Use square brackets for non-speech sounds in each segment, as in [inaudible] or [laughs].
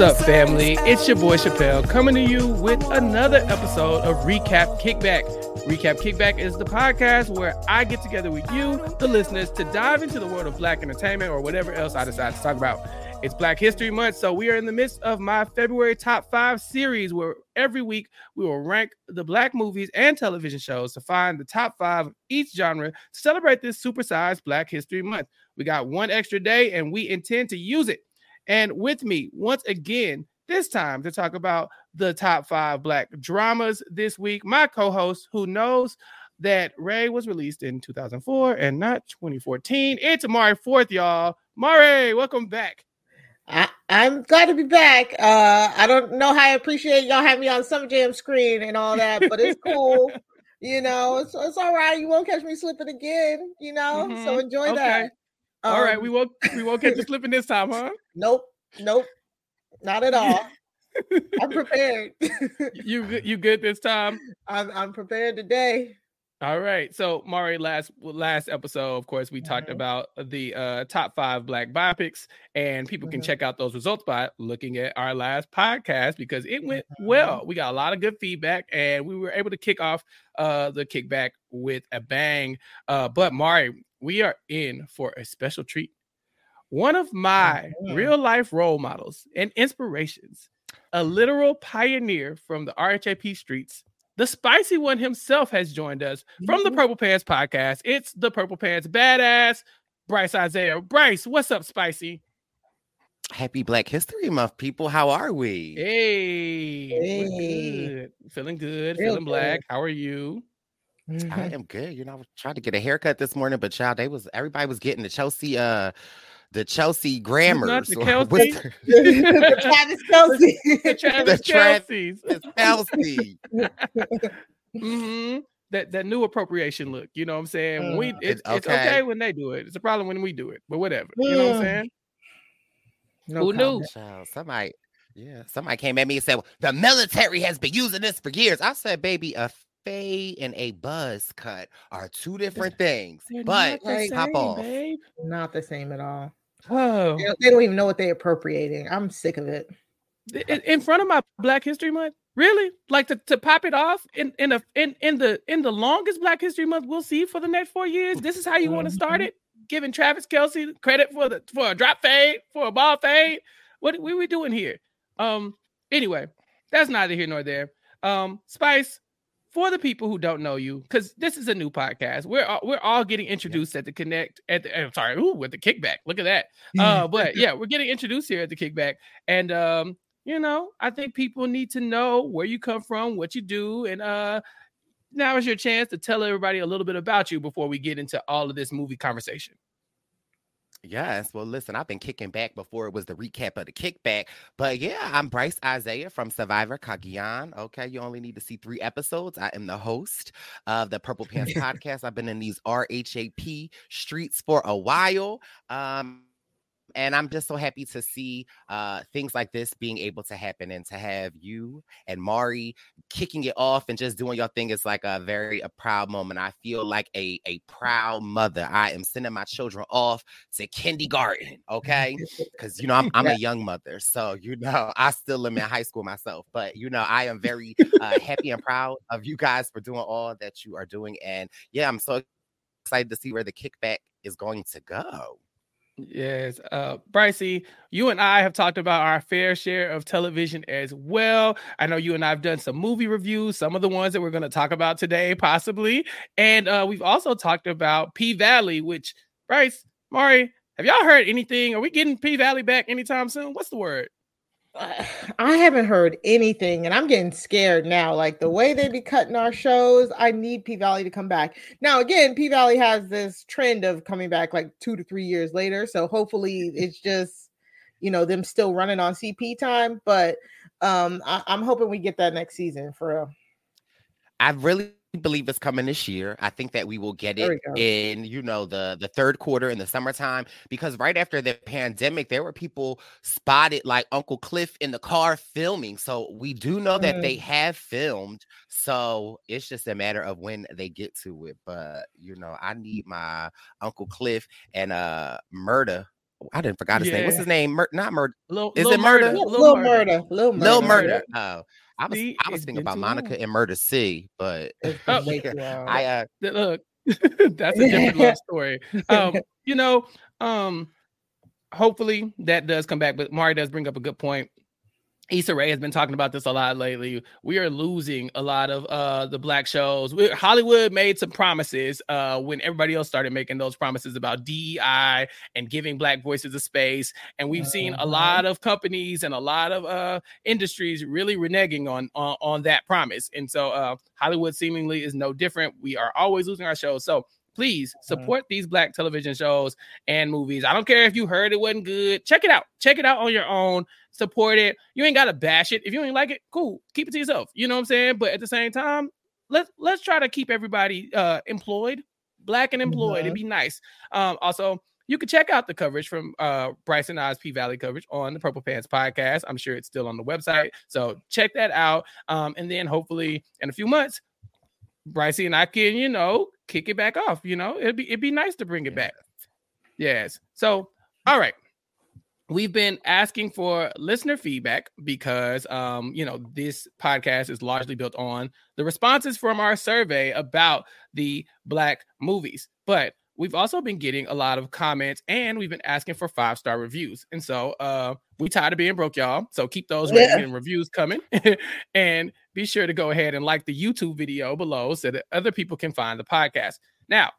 What's up, family? It's your boy Chappell coming to you with another episode of Recap Kickback. Recap Kickback is the podcast where I get together with you, the listeners, to dive into the world of black entertainment or whatever else I decide to talk about. It's Black History Month, so we are in the midst of my February top five series where every week we will rank the black movies and television shows to find the top five of each genre to celebrate this supersized Black History Month. We got one extra day and we intend to use it. And with me, once again, this time to talk about the top five black dramas this week, my co host who knows that Ray was released in 2004 and not 2014. It's Mari Forth, y'all. Mari, welcome back. I, am glad to be back. Uh, I don't know how I appreciate y'all having me on some jam screen and all that, but it's cool. [laughs] you know, it's, it's all right. You won't catch me slipping again, you know, mm-hmm. so enjoy okay. that. Um, all right, we won't we won't catch you [laughs] slipping this time, huh? Nope, nope, not at all. [laughs] I'm prepared. you you good this time? I'm I'm prepared today. All right. So Mari, last last episode, of course, we mm-hmm. talked about the uh, top five black biopics, and people mm-hmm. can check out those results by looking at our last podcast because it went mm-hmm. well. We got a lot of good feedback, and we were able to kick off uh, the kickback with a bang. Uh, but Mari, we are in for a special treat. One of my mm-hmm. real life role models and inspirations, a literal pioneer from the RHAP streets the spicy one himself has joined us from the mm-hmm. Purple Pants podcast. It's the Purple Pants badass, Brice Izyah. Brice, what's up, spicy? Happy Black History Month, people. How are we? Hey, hey. Good. feeling good, Real feeling good. black. How are you? I am good. You know, I was trying to get a haircut this morning, but child, they was everybody was getting the Chelsea uh the Chelsea grammars. The, [laughs] Kelsey. [laughs] [laughs] the Travis Kelce. The Travis Kelce's. Kelce. mm-hmm. That that new appropriation look. You know what I'm saying? Uh, we it's, okay. it's okay when they do it. It's a problem when we do it, but whatever. You know what I'm saying? No Who comment. knew? Child, somebody, yeah, somebody came at me and said, well, the military has been using this for years. I said, baby, a fade and a buzz cut are two different things. They're but like, same, off. Babe. Not the same at all. Oh, they don't, they don't even know what they're appropriating. I'm sick of it. In front of my Black History Month, really? Like to, to pop it off in in a in in the in the longest Black History Month we'll see for the next four years. This is how you want to start mm-hmm. it? Giving Travis Kelce credit for the for a drop fade for a ball fade. What what are we doing here? Um. Anyway, that's neither here nor there. Um. Spice, for the people who don't know you, because this is a new podcast, we're all, we're all getting introduced yeah. at the Connect at the. I'm sorry, ooh, with the kickback. Look at that. Uh, [laughs] but yeah, we're getting introduced here at the kickback, and um, you know, I think people need to know where you come from, what you do, and uh, now is your chance to tell everybody a little bit about you before we get into all of this movie conversation. Yes. Well, listen, I've been kicking back before it was the recap of the kickback. But yeah, I'm Brice Izyah from Survivor Cagayan. Okay. You only need to see three episodes. I am the host of the Purple Pants [laughs] podcast. I've been in these RHAP streets for a while. Um, and I'm just so happy to see uh, things like this being able to happen and to have you and Mari kicking it off and just doing your thing is like a very a proud moment. I feel like a a proud mother. I am sending my children off to kindergarten, okay? [laughs] Because you know I'm I'm a young mother, so you know I still am in high school myself, but you know I am very uh, happy and proud of you guys for doing all that you are doing, and yeah, I'm so excited to see where the kickback is going to go. Yes. Uh Brycey, you and I have talked about our fair share of television as well. I know you and I have done some movie reviews, some of the ones that we're going to talk about today, possibly. And uh we've also talked about P Valley, which Brice, Mari, have y'all heard anything? Are we getting P Valley back anytime soon? What's the word? [laughs] I haven't heard anything, and I'm getting scared now. Like the way they be cutting our shows, I need P Valley to come back. Now, again, P Valley has this trend of coming back like two to three years later. So hopefully, it's just you know them still running on CP time. But um, I- I'm hoping we get that next season for real. I really believe it's coming this year. I think that we will get it in, you know, the the third quarter in the summertime because right after the pandemic, there were people spotted like Uncle Cliff in the car filming. So we do know mm. that they mm. have filmed. So it's just a matter of when they get to it. But you know, I need my Uncle Cliff and uh murder I didn't forgot his name. What's his name? Mur- not murder. Lil, Is Lil it murder? Murda, Yeah, Lil Lil Murda. murder, Lil murder, Lil Murder. Murder. Oh, I was See, I was thinking about Monica long. and Murder C, but Oh, [laughs] been way too long. I uh Look, [laughs] that's a different love [laughs] story. Um, you know, um, hopefully that does come back. But Mari does bring up a good point. Issa Rae has been talking about this a lot lately. We are losing a lot of uh the black shows. We, Hollywood made some promises uh when everybody else started making those promises about DEI and giving black voices a space. And we've seen a Mhm. lot of companies and a lot of uh industries really reneging on on, on that promise. And so uh Hollywood seemingly is no different. We are always losing our shows. So please support these black television shows and movies. I don't care if you heard it wasn't good. Check it out. Check it out on your own. Support it. You ain't gotta bash it. If you ain't like it, cool. Keep it to yourself. You know what I'm saying? But at the same time, let's let's try to keep everybody uh employed, black and employed. It'd be nice. Um, also, you can check out the coverage from uh Brice and I's P Valley coverage on the Purple Pants podcast. I'm sure it's still on the website. So check that out. Um, and then hopefully in a few months, Brycey and I can, you know, kick it back off. You know, it'd be it'd be nice to bring it back. Yes. So, all right. We've been asking for listener feedback because um, you know, this podcast is largely built on the responses from our survey about the black movies. But we've also been getting a lot of comments and we've been asking for five-star reviews. And so uh we tired of being broke, y'all. So keep those Yeah. reviews coming. [laughs] and be sure to go ahead and like the YouTube video below so that other people can find the podcast. Now,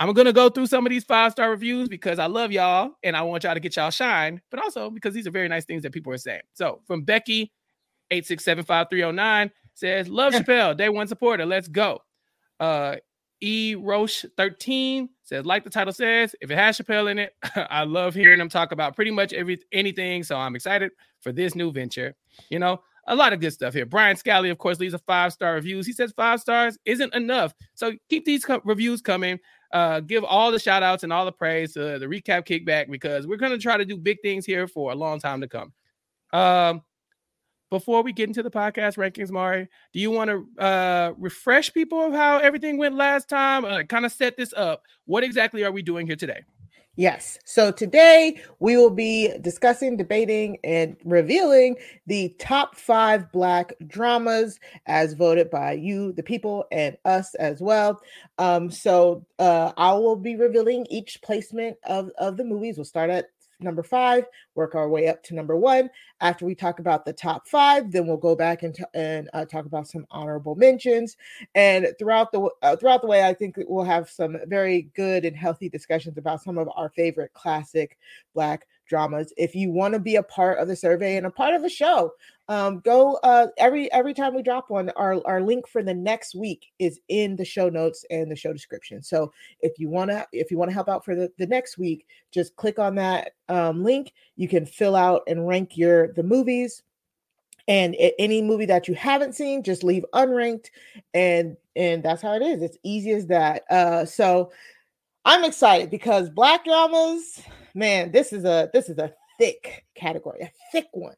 I'm gonna go through some of these five star reviews because I love y'all and I want y'all to get y'all shine, but also because these are very nice things that people are saying. So from Becky, 8675309 says, Love Chappell, day one supporter. Let's go. Uh E Roche 13 says, like the title says, if it has Chappell in it, [laughs] I love hearing him talk about pretty much every anything. So I'm excited for this new venture. You know, a lot of good stuff here. Brian Scally, of course, leaves a five star reviews. He says five stars isn't enough. So keep these co- reviews coming. Uh, give all the shout outs and all the praise to the recap kickback because we're going to try to do big things here for a long time to come. Um, before we get into the podcast rankings, Mari, do you want to uh, refresh people of how everything went last time? Uh, kind of set this up. What exactly are we doing here today? Yes. So today we will be discussing, debating, and revealing the top five Black dramas as voted by you, the people, and us as well. Um, so uh, I will be revealing each placement of, of the movies. We'll start at number five, work our way up to number one. After we talk about the top five, then we'll go back and, t- and uh, talk about some honorable mentions. And throughout the uh, throughout the way, I think we'll have some very good and healthy discussions about some of our favorite classic Black dramas. If you want to be a part of the survey and a part of the show, um, go uh, every every time we drop one. Our our link for the next week is in the show notes and the show description. So if you wanna if you want to help out for the, the next week, just click on that um, link. You can fill out and rank your the movies and any movie that you haven't seen just leave unranked and and that's how it is it's easy as that uh so i'm excited because black dramas man this is a this is a thick category a thick one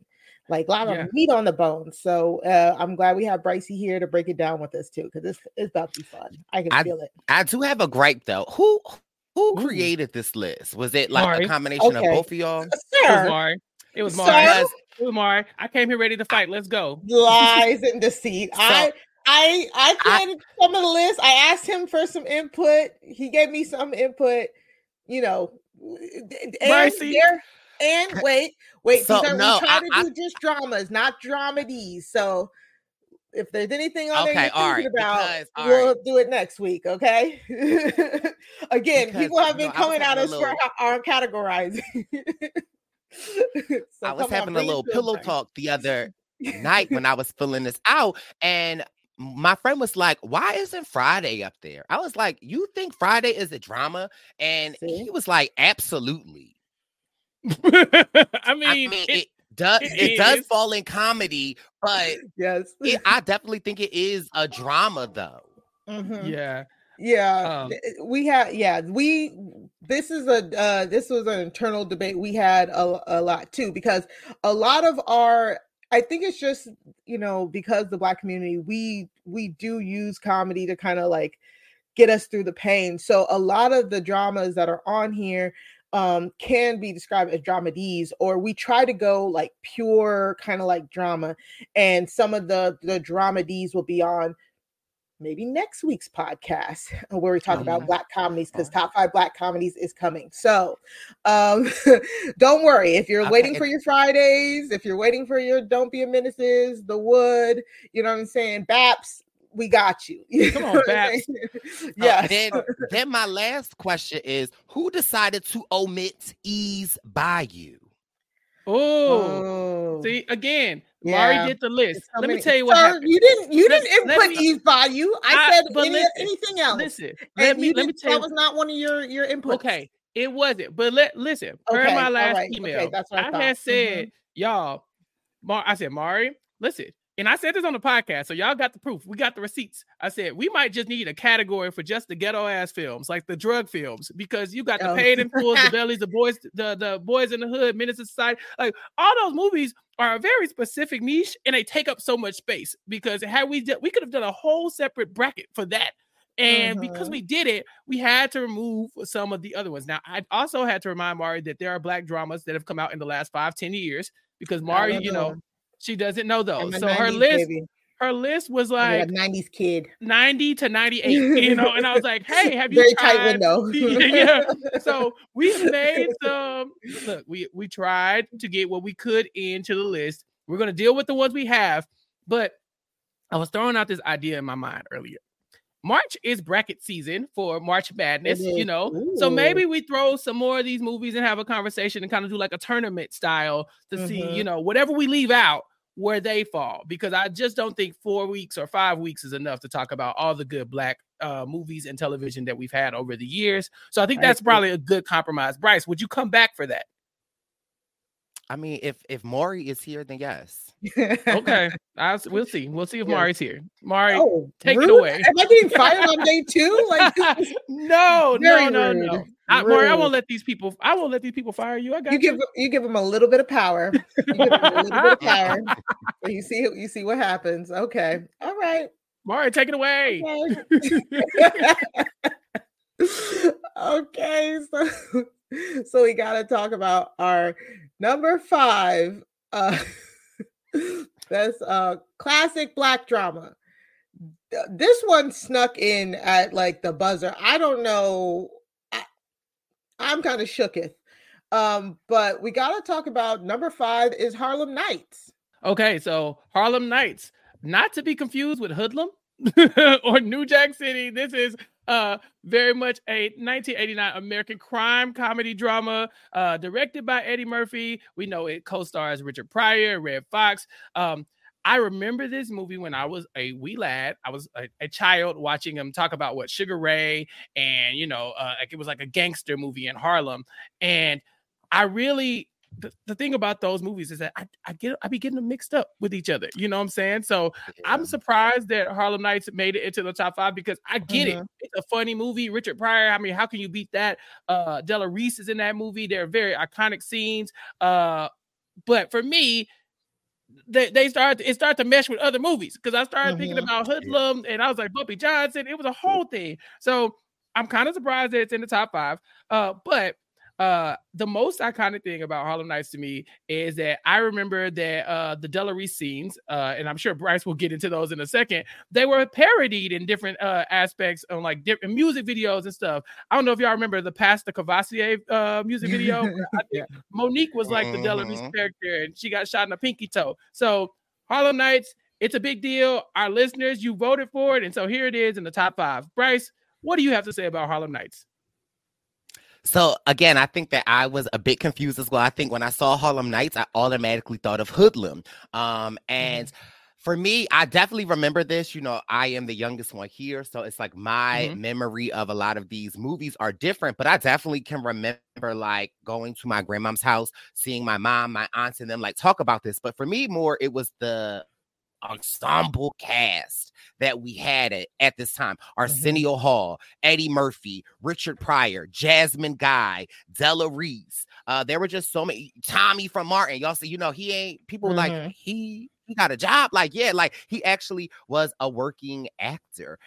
like a lot Yeah. of meat on the bone so uh i'm glad we have brycey here to break it down with us too because it's, it's about to be fun i can I- feel it I do have a gripe though. Who who Ooh. created this list? Was it like Mari. a combination Okay. of both of y'all? It was sir Mari. It was Sir? Mari. Because It was Mari. I came here ready to fight. Let's go. lies and deceit. So- I I I I- created some of the list. I asked him for some input. He gave me some input. You know, and there and wait, wait. So, these no, we try I- to I- do just dramas, not dramedies. So if there's anything on there you're thinking right, about, because- we'll right. do it next week. Okay. [laughs] Again, Because, people have been I was coming at having us for little- our, our categorizing. [laughs] So I was come on, having a little pillow talk the other night when I was filling this out, and my friend was like, "Why isn't Friday up there?" I was like, "You think Friday is a drama?" And See? he was like, "Absolutely." [laughs] I mean, I mean, it- it, does it it, does is. fall in comedy, but Yes. it, I definitely think it is a drama, though. Mhm. yeah. Yeah, Um, we had yeah, we this is a uh this was an internal debate we had a, a lot too because a lot of our I think it's just, you know, because the black community we we do use comedy to kind of like get us through the pain. So a lot of the dramas that are on here um, can be described as dramedies, or we try to go like pure kind of like drama, and some of the the dramedies will be on maybe next week's podcast [laughs] where we talk about black comedies because top five black comedies is coming. So um, [laughs] don't worry if you're okay. waiting for your Fridays, if you're waiting for your Don't Be a Menaces, The Wood, you know what I'm saying, Baps. We got you. [laughs] Come on, Baps. yeah. Uh, then, then my last question is: Who decided to omit Eve's Bayou? Oh, see again, yeah. Mari did the list. So Let many. me tell you what Sir, happened. You didn't you let, didn't input me, Eve Bayou. I, I said any, listen, anything else. Listen, let me let me tell that you. was not one of your your inputs. Okay, it wasn't. But let listen. Okay, per my last right. email, okay, that's what I, I had said, mm-hmm. y'all. Mar- I said, Mari, listen, and I said this on the podcast, so y'all got the proof. We got the receipts. I said we might just need a category for just the ghetto ass films, like the drug films, because you got the oh. paid in full, the [laughs] bellies, the boys, the the boys in the hood, Menace II Society, like all those movies are a very specific niche, and they take up so much space. Because had we we could have done a whole separate bracket for that, and mm-hmm. because we did it, we had to remove some of the other ones. Now, I also had to remind Mari that there are black dramas that have come out in the last five, ten years, because Mari, you know she doesn't know those. So her list, baby. her list was like '90s kid, 90 to 98. [laughs] You know, and I was like, "Hey, have you Very tried?" Tight window. [laughs] [laughs] yeah. So we made some. Look, we we tried to get what we could into the list. We're gonna deal with the ones we have, but I was throwing out this idea in my mind earlier. March is bracket season for March Madness, you know. Ooh. So maybe we throw some more of these movies and have a conversation and kind of do like a tournament style to mm-hmm. see, you know, whatever we leave out, where they fall because I just don't think four weeks or five weeks is enough to talk about all the good black uh, movies and television that we've had over the years. So I think that's probably a good compromise. Brice, would you come back for that? I mean, if if Mari is here, then yes. Okay, [laughs] I'll, we'll see. We'll see if yeah. Mari's here. Mari, oh, take rude? it away. Am I getting fired on [laughs] day two? Like, [laughs] no, no, no, rude. no. I, Mari, I won't let these people. I won't let these people fire you. I got you. you. Give you give them a little bit of power. You give them a little bit of power. So you see, you see what happens. Okay, all right. Mari, take it away. Okay, okay so so we got to talk about our number five. Uh, [laughs] that's uh classic black drama. This one snuck in at like the buzzer. I don't know. I, I'm kind of shooketh. Um, but we got to talk about number five is Harlem Nights. Okay, so Harlem Nights, not to be confused with Hoodlum [laughs] or New Jack City. This is uh very much a 1989 American crime comedy drama uh directed by Eddie Murphy. We know it co-stars Richard Pryor, Redd Foxx. Um I remember this movie when I was a wee lad. I was a, a child watching him talk about what Sugar Ray and you know, uh, like it was like a gangster movie in Harlem. And I really the, the thing about those movies is that I, I get I be getting them mixed up with each other. You know what I'm saying? So yeah. I'm surprised that Harlem Nights made it into the top five because I get mm-hmm. it. It's a funny movie. Richard Pryor. I mean, how can you beat that? Uh Della Reese is in that movie. They're very iconic scenes. Uh, but for me, they, they start it started to mesh with other movies because I started mm-hmm. thinking about Hoodlum and I was like Bumpy Johnson. It was a whole thing. So I'm kind of surprised that it's in the top five. Uh, but uh the most iconic thing about Harlem Nights to me is that I remember that uh the Della Reese scenes, uh, and I'm sure Brice will get into those in a second, they were parodied in different uh aspects on like different music videos and stuff. I don't know if y'all remember the Pastor Courvoisier uh music video. [laughs] yeah. Mo'Nique was like the Della Reese mm-hmm. character and she got shot in a pinky toe. So Harlem Nights, it's a big deal. Our listeners, you voted for it, and so here it is in the top five. Bryce, what do you have to say about Harlem Nights? So again, I think that I was a bit confused as well. I think when I saw Harlem Nights, I automatically thought of Hoodlum. Um, and mm-hmm. for me, I definitely remember this. You know, I am the youngest one here, so it's like my mm-hmm. memory of a lot of these movies are different. But I definitely can remember like going to my grandmom's house, seeing my mom, my aunts, and them like talk about this. But for me, more it was the ensemble cast that we had at, at this time mm-hmm. Arsenio mm-hmm. Hall, Eddie Murphy, Richard Pryor, Jasmine Guy, Della Reese. Uh, there were just so many Tommy from Martin. Y'all see, you know, he ain't people mm-hmm. like he he got a job. Like, yeah, like he actually was a working actor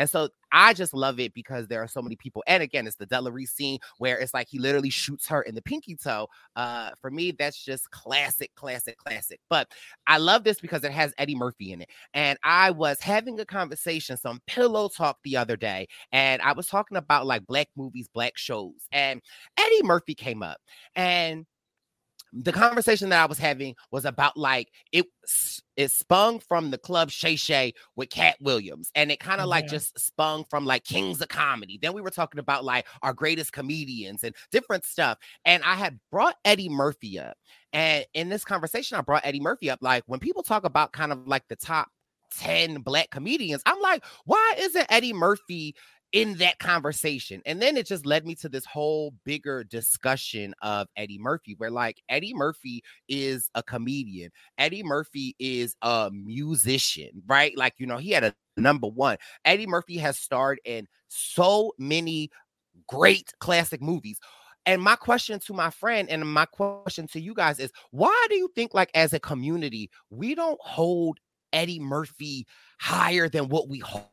And so I just love it because there are so many people. And again, it's the Della scene where it's like he literally shoots her in the pinky toe. Uh, for me, that's just classic, classic, classic. But I love this because it has Eddie Murphy in it. And I was having a conversation, some pillow talk the other day, and I was talking about like black movies, black shows, and Eddie Murphy came up. And the conversation that I was having was about like it it spun from the club Shay Shay with Katt Williams, and it kind of like just spun from like Kings of Comedy. Then we were talking about like our greatest comedians and different stuff. And I had brought Eddie Murphy up, and in this conversation, I brought Eddie Murphy up. Like when people talk about kind of like the top 10 black comedians, I'm like, why isn't Eddie Murphy in that conversation. And then it just led me to this whole bigger discussion of Eddie Murphy, where like Eddie Murphy is a comedian, Eddie Murphy is a musician, right? Like, you know, he had a number one. Eddie Murphy has starred in so many great classic movies. And my question to my friend and my question to you guys is why do you think, like, as a community, we don't hold Eddie Murphy higher than what we hold?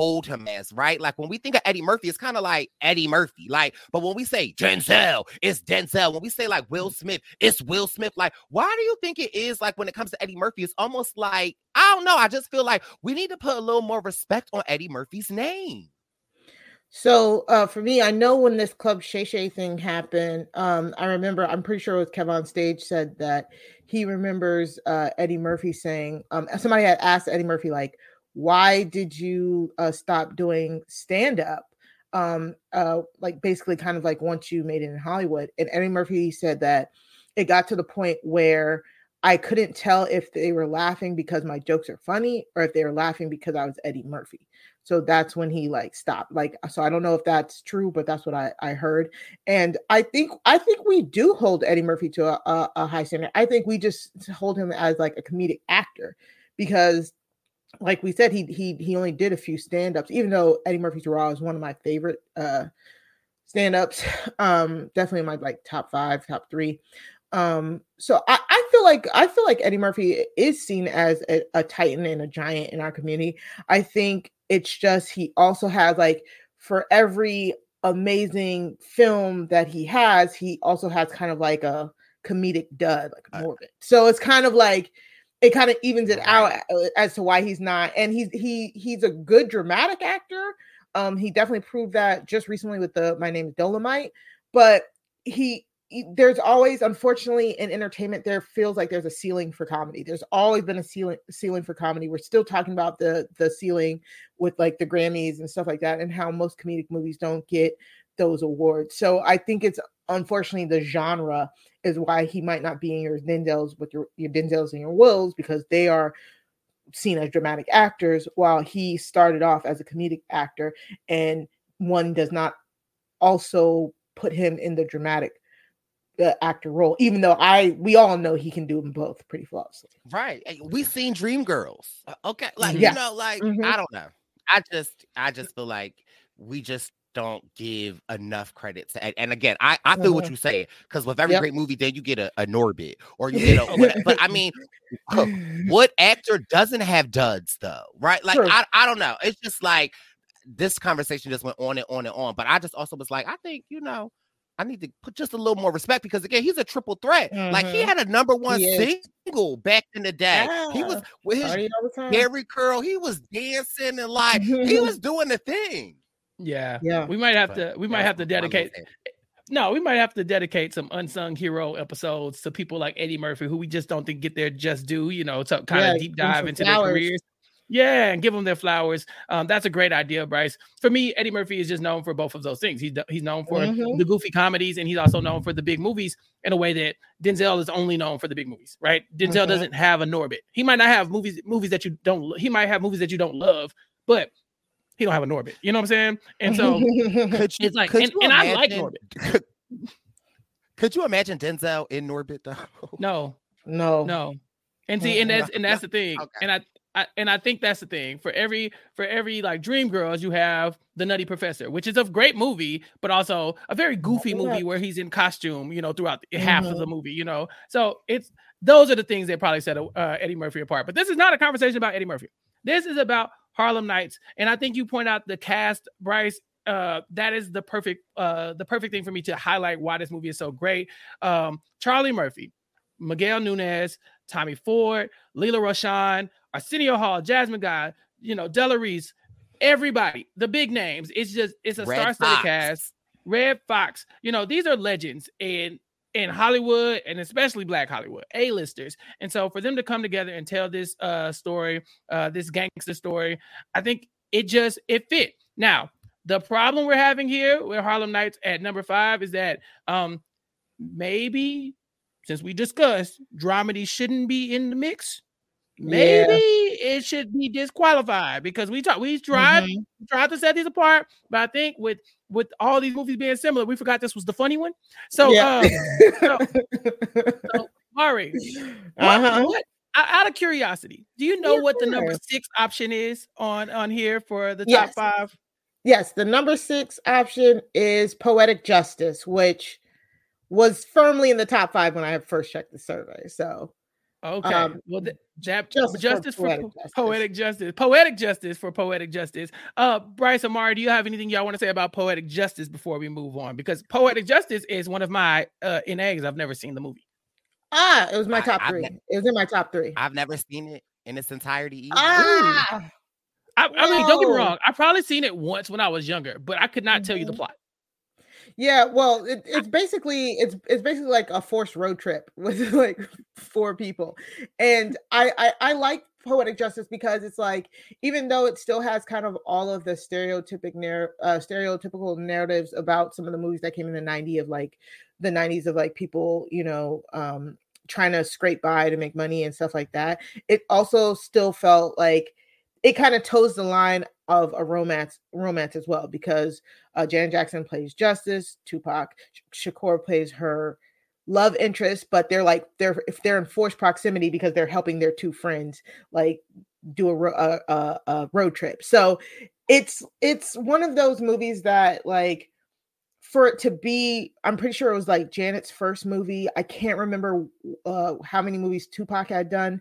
Hold him as, right? Like when we think of Eddie Murphy, it's kind of like Eddie Murphy. Like, but when we say Denzel, it's Denzel. When we say like Will Smith, it's Will Smith. Like, why do you think it is like when it comes to Eddie Murphy, it's almost like, I don't know. I just feel like we need to put a little more respect on Eddie Murphy's name. So uh, for me, I know when this Club Shay Shay thing happened, um, I remember, I'm pretty sure it was Kevin on stage said that he remembers uh, Eddie Murphy saying, um, somebody had asked Eddie Murphy, like, why did you uh, stop doing stand up? Um, uh, like basically, kind of like once you made it in Hollywood. And Eddie Murphy said that it got to the point where I couldn't tell if they were laughing because my jokes are funny or if they were laughing because I was Eddie Murphy. So that's when he like stopped. Like, so I don't know if that's true, but that's what I, I heard. And I think I think we do hold Eddie Murphy to a, a, a high standard. I think we just hold him as like a comedic actor because like we said, he he he only did a few stand-ups, even though Eddie Murphy's Raw is one of my favorite uh stand-ups. [laughs] Um, definitely my like top five, top three. Um, so I, I feel like I feel like Eddie Murphy is seen as a, a titan and a giant in our community. I think it's just he also has like for every amazing film that he has, he also has kind of like a comedic dud, like Norbit. So it's kind of like it kind of evens it out uh, as to why he's not and he's he he's a good dramatic actor. Um he definitely proved that just recently with the my name is Dolemite but he, he there's always unfortunately in entertainment there feels like there's a ceiling for comedy. There's always been a ceiling ceiling for comedy. We're still talking about the the ceiling with like the grammys and stuff like that and how most comedic movies don't get those awards. So i think it's unfortunately the genre is why he might not be in your Denzels with your, your Denzels and your Wills because they are seen as dramatic actors while he started off as a comedic actor and one does not also put him in the dramatic uh, actor role even though i we all know he can do them both pretty flawlessly right we've seen dream girls uh, okay like yeah. you know like mm-hmm. i don't know i just i just feel like we just don't give enough credit to and again i i feel what mm-hmm. you say because with every yep. great movie then you get a, a norbit or you get a but i [laughs] mean what actor doesn't have duds though right like I, I don't know it's just like this conversation just went on and on and on but i just also was like i think you know I need to put just a little more respect because again, he's a triple threat. Mm-hmm. Like he mm-hmm. had a number one single back in the day. Yeah. He was with his Jheri curl. He was dancing and like he [laughs] was doing the thing. Yeah, yeah. We might have but, to. We might have to dedicate. No, we might have to dedicate some unsung hero episodes to people like Eddie Murphy, who we just don't think get their just due. You know, to kind yeah, of deep dive into flowers. their careers. Yeah, and give them their flowers. Um, that's a great idea, Brice. For me, Eddie Murphy is just known for both of those things. He's he's known for mm-hmm. the goofy comedies, and he's also known for the big movies in a way that Denzel is only known for the big movies, right? Denzel mm-hmm. doesn't have a Norbit. He might not have movies movies that you don't. He might have movies that you don't love, but he don't have a Norbit. You know what I'm saying? And so could you, it's like, and, and I like Norbit. Could, could you imagine Denzel in Norbit though? [laughs] No, no, no. And see, and that's and that's the thing. Okay. And I, I and I think that's the thing. For every for every like Dream Girls, you have the Nutty Professor, which is a great movie, but also a very goofy movie where he's in costume, you know, throughout mm-hmm. half of the mm-hmm. movie. You know, so it's those are the things that probably set uh, Eddie Murphy apart. But this is not a conversation about Eddie Murphy. This is about Harlem Nights. And I think you point out the cast, Brice. Uh, that is the perfect uh, the perfect thing for me to highlight why this movie is so great. Um, Charlie Murphy, Miguel Nunez, Tommy Ford, Lela Rochon, Arsenio Hall, Jasmine Guy, you know, Della Reese, everybody, the big names. It's just it's a star-studded cast. Redd Foxx, you know, these are legends in in Hollywood and especially Black Hollywood, A-listers. And so for them to come together and tell this uh story, uh this gangster story, I think it just it fit. Now, the problem we're having here with Harlem Nights at number 5 is that um maybe since we discussed dramedy shouldn't be in the mix maybe yeah. it should be disqualified because we talk we tried mm-hmm. tried to set these apart, but I think with with all these movies being similar, we forgot this was the funny one. So, yeah. um, so, so Mari, [laughs] uh-huh. what, what, out of curiosity, do you know yeah. what the number six option is on on here for the top yes. five? Yes, the number six option is poetic justice, which was firmly in the top five when I first checked the survey. So Okay. Um, well, th- that, justice, justice for, poetic, for justice. poetic justice. Poetic justice for poetic justice. Uh, Brice Amari, do you have anything y'all want to say about poetic justice before we move on? Because poetic justice is one of my uh in eggs. I've never seen the movie. Ah, it was my top I, 3 ne- it was in my top three. I've never seen it in its entirety. Either. Ah. I, I, mean, don't get me wrong. I probably seen it once when I was younger, but I could not mm-hmm. tell you the mm-hmm. plot. Yeah, well, it, it's basically it's it's basically like a forced road trip [laughs] with like four people, and I, I I like poetic justice because it's like even though it still has kind of all of the stereotypic narr- uh, stereotypical narratives about some of the movies that came in the 90s of like the 90s of like people you know um trying to scrape by to make money and stuff like that it also still felt like it kind of toes the line of a romance romance as well because uh, Janet Jackson plays Justice, Tupac Shakur plays her love interest, but they're like they're if they're in forced proximity because they're helping their two friends like do a, a, a, a road trip. So it's it's one of those movies that like for it to be i'm pretty sure it was like janet's first movie i can't remember uh, how many movies tupac had done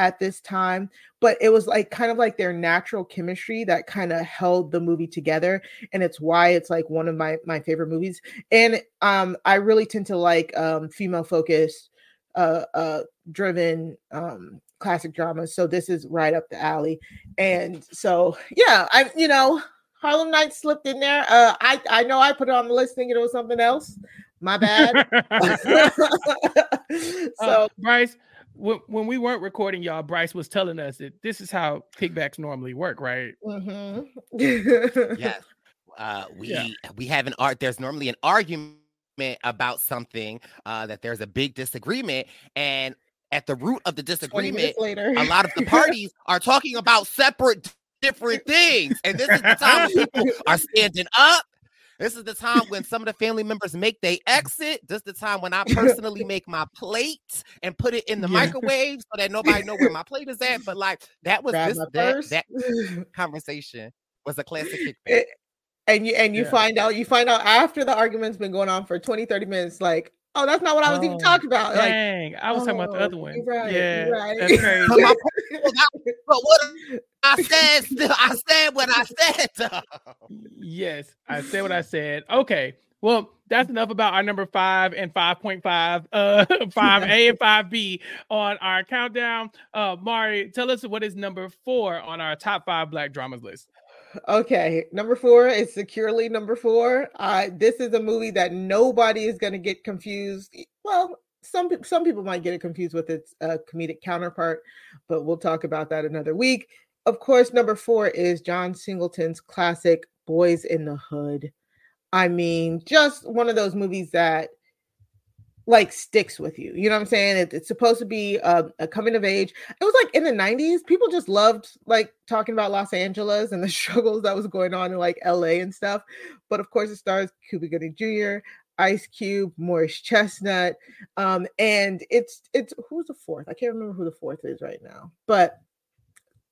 at this time but it was like kind of like their natural chemistry that kind of held the movie together and it's why it's like one of my my favorite movies and um i really tend to like um female focused uh uh driven um classic dramas so this is right up the alley and so yeah i you know harlem nights slipped in there uh i i know i put it on the list thinking it was something else my bad. [laughs] [laughs] So uh, brice when, we weren't recording, y'all, Brice was telling us that this is how kickbacks normally work, right? Mm-hmm. yes. [laughs] Uh, we yeah. we have an art. There's normally an argument about something uh, that there's a big disagreement, and at the root of the disagreement, later. a lot of the parties are talking about separate, different things, and this is the time when people are [laughs] standing up this is the time when some of the family members make their exit. This is the time when I [laughs] personally make my plate and put it in the yeah. microwave so that [laughs] nobody know where my plate is at. But like that was this that, that, [laughs] conversation was a classic kickback. It, and you and you yeah. find out you find out after the argument's been going on for 20 30 minutes like oh that's not what i was oh, even talking about dang like, i was oh, talking about the other one. right, yeah right. that's crazy [laughs] but what i said i said what i said yes i said what i said okay well, that's enough about our number five and 5.5, uh, [laughs] 5A and 5B on our countdown. Uh, Mari, tell us what is number four on our top five black dramas list. Okay, number four is securely number four. Uh, this is a movie that nobody is going to get confused. Well, some some people might get it confused with its uh, comedic counterpart, but we'll talk about that another week. Of course, number four is John Singleton's classic "Boys in the Hood." I mean, just one of those movies that like sticks with you. You know what I'm saying? It, it's supposed to be a, a, coming of age. It was like in the 90s, people just loved like talking about Los Angeles and the [laughs] struggles that was going on in like LA and stuff. But of course, it stars Cuba Gooding Jr., Ice Cube, Morris Chestnut, um, and it's it's who's the fourth? I can't remember who the fourth is right now, but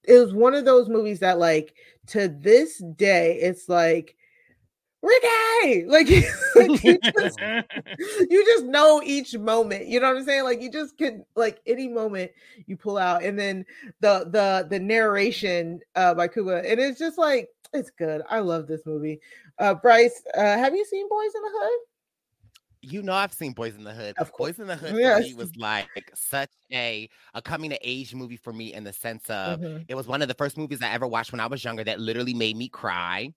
it was one of those movies that like to this day, it's like Ricky, [laughs] like, like you, just, [laughs] you just know each moment. You know what I'm saying? Like you just can like any moment you pull out, and then the the the narration uh, by Cuba, and it's just like it's good. I love this movie. Uh, Brice, uh, have you seen Boys in the Hood? You know, I've seen Boys in the Hood. Of Boys in the Hood Yes. for me was like such a a coming of age movie for me in the sense of Mhm. it was one of the first movies I ever watched when I was younger that literally made me cry.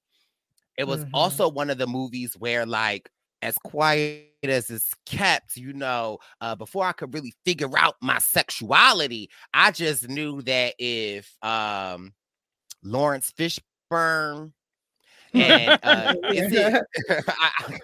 It was Mhm. also one of the movies where like as quiet as it's kept, you know, uh, before I could really figure out my sexuality, I just knew that if um Laurence Fishburne and uh, [laughs] it [laughs] I-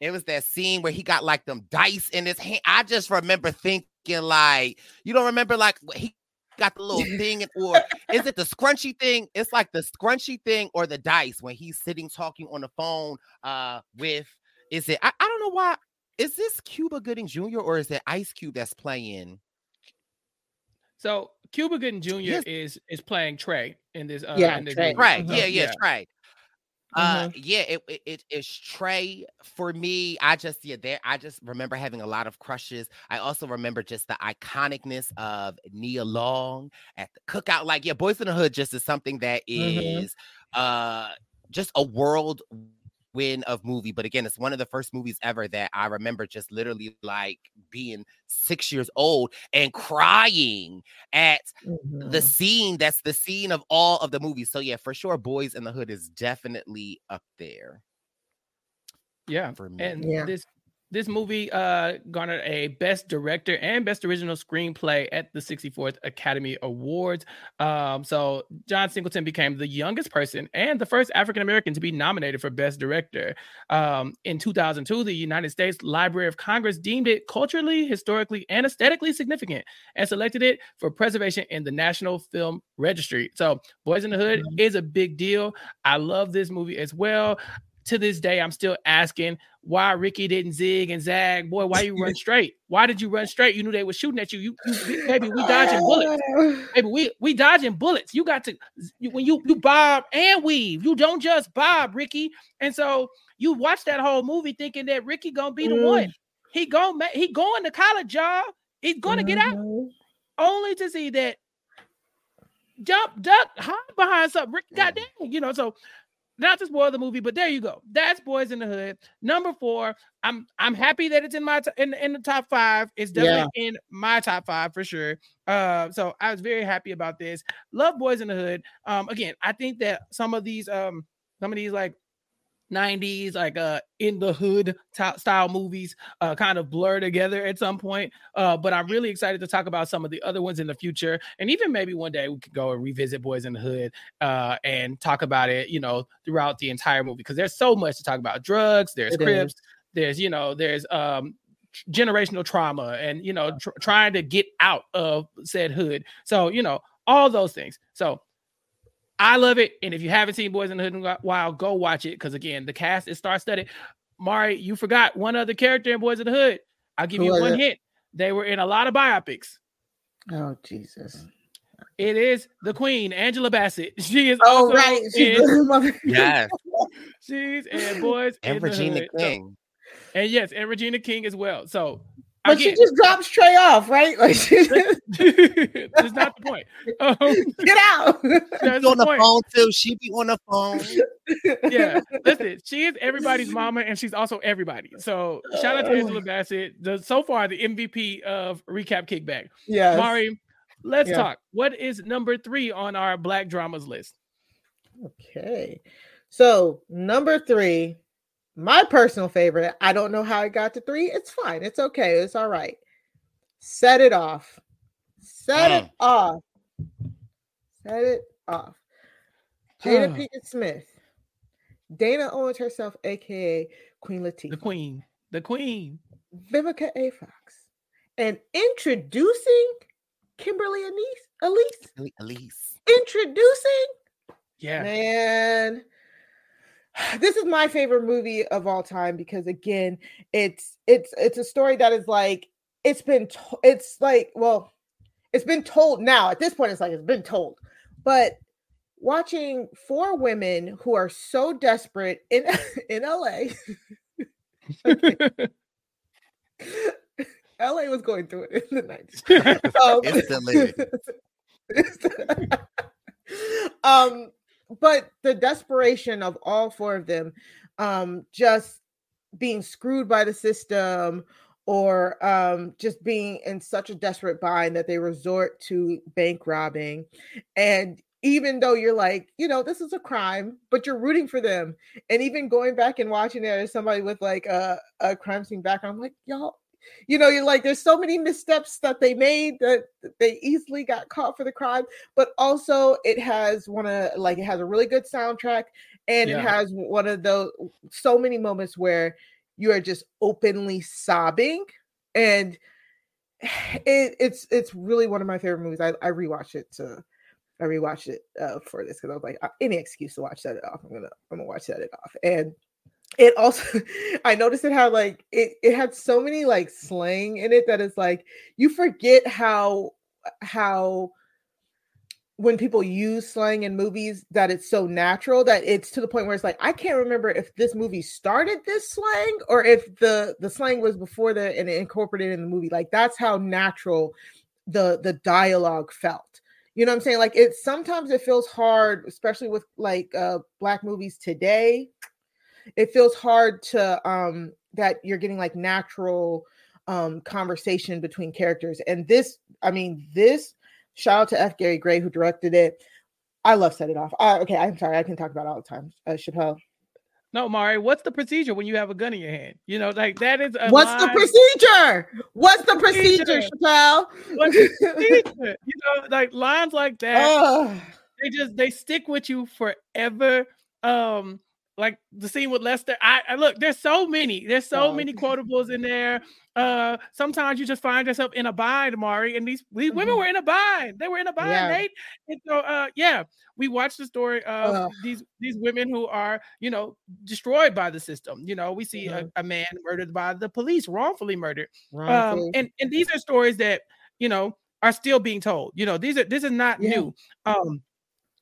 it was that scene where he got like them dice in his hand. I just remember thinking, like, you don't remember like he got the little thing, or is it the scrunchy thing? It's like the scrunchy thing or the dice when he's sitting talking on the phone uh with is it I, I don't know why is this Cuba Gooding Jr. or is it Ice Cube that's playing? So Cuba Gooding Jr. Yes. is is playing Trey in this. Uh, Yeah, in this Trey. movie. Right, Mhm. yeah, yeah, Trey. Uh Mhm. yeah, it, it it is Trey for me. I just yeah, there I just remember having a lot of crushes. I also remember just the iconicness of Nia Long at the cookout. Like, yeah, Boys in the Hood just is something that Mhm. uh just a world win of movie. But again, it's one of the first movies ever that I remember just literally like being six years old and crying at Mhm. the scene that's the scene of all of the movies. So yeah, for sure, Boys in the Hood is definitely up there Yeah. for me. And Yeah. this this movie uh garnered a best director and best original screenplay at the 64th Academy Awards. Um so John Singleton became the youngest person and the first African American to be nominated for best director. Um in 2002 the United States Library of Congress deemed it culturally, historically and aesthetically significant and selected it for preservation in the National Film Registry. So Boys in the Hood Mhm. is a big deal. I love this movie as well to this day, I'm still asking why Ricky didn't zig and zag. Boy, why you run [laughs] straight? Why did you run straight? You knew they were shooting at you. You, you baby, we dodging bullets. [laughs] Baby, we we dodging bullets. You got to when you you bob and weave. You don't just bob, Ricky. And so you watch that whole movie thinking that Ricky gonna be the Mm. one. He going he going to college, y'all. He's gonna get out Mhm. only to see that jump, duck, hide behind something. Rick, goddamn, you know. So not to spoil the movie, but there you go. That's Boys in the Hood. Number four. I'm I'm happy that it's in my t- in in the top five. It's definitely in my top five for sure. Uh, so I was very happy about this. Love Boys in the Hood. Um, again, I think that some of these um some of these like 90s like uh in the hood ty- style movies uh kind of blur together at some point uh but i'm really excited to talk about some of the other ones in the future and even maybe one day we could go and revisit boys in the hood uh and talk about it you know throughout the entire movie because there's so much to talk about drugs there's It crips there's you know there's um generational trauma and you know tr- trying to get out of said hood so you know all those things so I love it. And if you haven't seen Boys in the Hood in a while, go watch it. Because again, the cast is star studded. Mari, you forgot one other character in Boys in the Hood. I'll give Who you one it? hint. They were in a lot of biopics. Oh Jesus! It is the Queen, Angela Bassett. [laughs] She is Oh also right, she's in, the. Yes, [laughs] she's in Boys and in the Regina Hood. So- King. and yes, and Regina King as well. So But she just drops Trey off, right? [laughs] Like she just, that's not the point. Um, get out. [laughs] that's on the the point. phone too. She be on the phone. [laughs] yeah, listen, she is everybody's mama, and she's also everybody. So shout out to Oh. Angela Bassett, the so far the MVP of recap kickback. Yeah, Mari, let's Yeah. talk. What is number three on our black dramas list? Okay. So number three, my personal favorite. I don't know how it got to three. It's fine. It's okay. It's all right. Set it off. Set it Mm. off. Set it off. Jada Pinkett Smith. Dana Owens herself, aka Queen Latifah. The Queen, the Queen. Vivica A. Fox. And introducing Kimberly Elise. Elise. Elise. Introducing Yeah, Man, this is my favorite movie of all time because again, it's it's it's a story that is like it's been to- it's like well, it's been told now. At this point, it's like it's been told, but watching four women who are so desperate in [laughs] in LA. LA [laughs] [laughs] was going through it in the 90s. Um, um, but the desperation of all four of them, um, just being screwed by the system or um, just being in such a desperate bind that they resort to bank robbing. And even though you're like, you know, this is a crime, but you're rooting for them. And even going back and watching it as somebody with like a, a crime scene background, I'm like, y'all, you know, you're like, there's so many missteps that they made that they easily got caught for the crime, but also it has one of like it has a really good soundtrack and yeah. it has one of those so many moments where you are just openly sobbing and [sighs] it, it's it's really one of my favorite movies. I, I rewatched it to I rewatched it uh, for this because I was like, uh, any excuse to watch that off, I'm gonna I'm gonna watch that it off. And it also [laughs] I noticed it had like it it had so many like slang in it that it's like you forget how how when people use slang in movies that it's so natural that it's to the point where it's like I can't remember if this movie started this slang or if the the slang was before the and incorporated in the movie. Like that's how natural the the dialogue felt. You know what I'm saying? Like it sometimes it feels hard especially with like uh black movies today it feels hard to um that you're getting like natural um conversation between characters and this i mean this shout out to f gary gray who directed it i love set it off uh, okay i'm sorry i can talk about all the time uh, chappell no, Mari, what's the procedure when you have a gun in your hand? You know, like that is what's line. the procedure? What's the procedure, procedure Chappell? What's the procedure? you know, like lines like [laughs] that, uh, they just they stick with you forever. Um, like the scene with Lester. I, I, look, there's so many, there's so oh. many quotables in there. Uh, sometimes you just find yourself in a bind, Mari, and these these mm-hmm. women were in a bind. They were in a bind, yeah. Nate. And so, uh, yeah, we watched the story of uh. these these women who are, you know, destroyed by the system. You know, we see mm-hmm. a, a, man murdered by the police, wrongfully murdered. Um, wrongfully. Um, and and these are stories that you know are still being told. You know, these are this is not yeah. new. Um,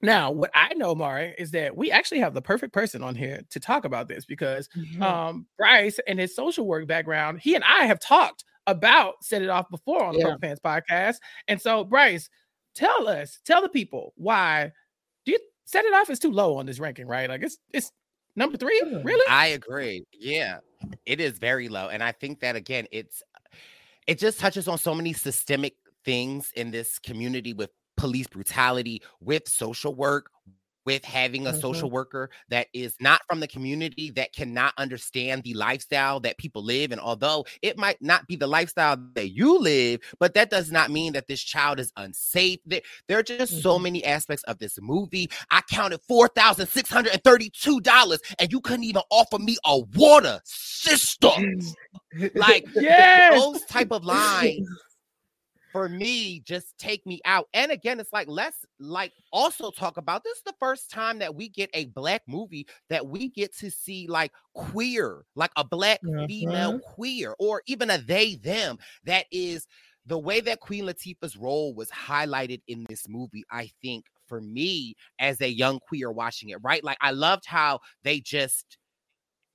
now, what I know, Mari, is that we actually have the perfect person on here to talk about this because mm-hmm. um, Brice and his social work background, he and I have talked about Set It Off before on the yeah. Fans podcast. And so, Brice, tell us, tell the people why do you Set It Off is too low on this ranking, right? Like it's it's number three, really? I agree. Yeah, it is very low. And I think that again, it's it just touches on so many systemic things in this community with police brutality, with social work, with having a mm-hmm. social worker that is not from the community that cannot understand the lifestyle that people live and although it might not be the lifestyle that you live but that does not mean that this child is unsafe there, there are just mm-hmm. so many aspects of this movie i counted $4632 and you couldn't even offer me a water system [laughs] like yes! those type of [laughs] lines for me just take me out. And again it's like let's like also talk about this is the first time that we get a black movie that we get to see like queer like a black mm-hmm. female queer or even a they them. That is the way that queen latifah's role was highlighted in this movie i think for me as a young queer watching it right? Like i loved how they just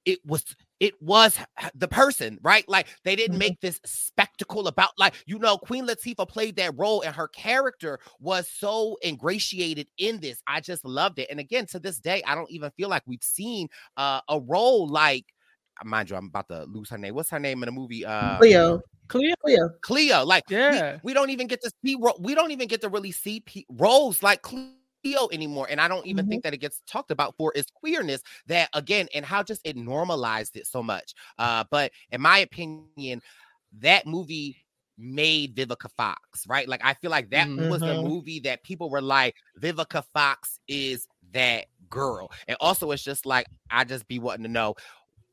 it was it was the person, right? Like they didn't mm-hmm. make this spectacle about like you know Queen Latifah played that role and her character was so ingratiated in this. I just loved it. And again, to this day, I don't even feel like we've seen uh, a role like mind you, I'm about to lose her name. What's her name in the movie? Uh, Cleo. Cleo. Cleo. Cleo. Like yeah, we, we don't even get to see. We don't even get to really see roles like Cleo anymore. And I don't even mm-hmm. think that it gets talked about for is queerness that again, and how just it normalized it so much. Uh, but in my opinion, that movie made Vivica Fox, right? Like I feel like that mm-hmm. was the mm-hmm. movie that people were like, Vivica Fox is that girl. And also it's just like I just be wanting to know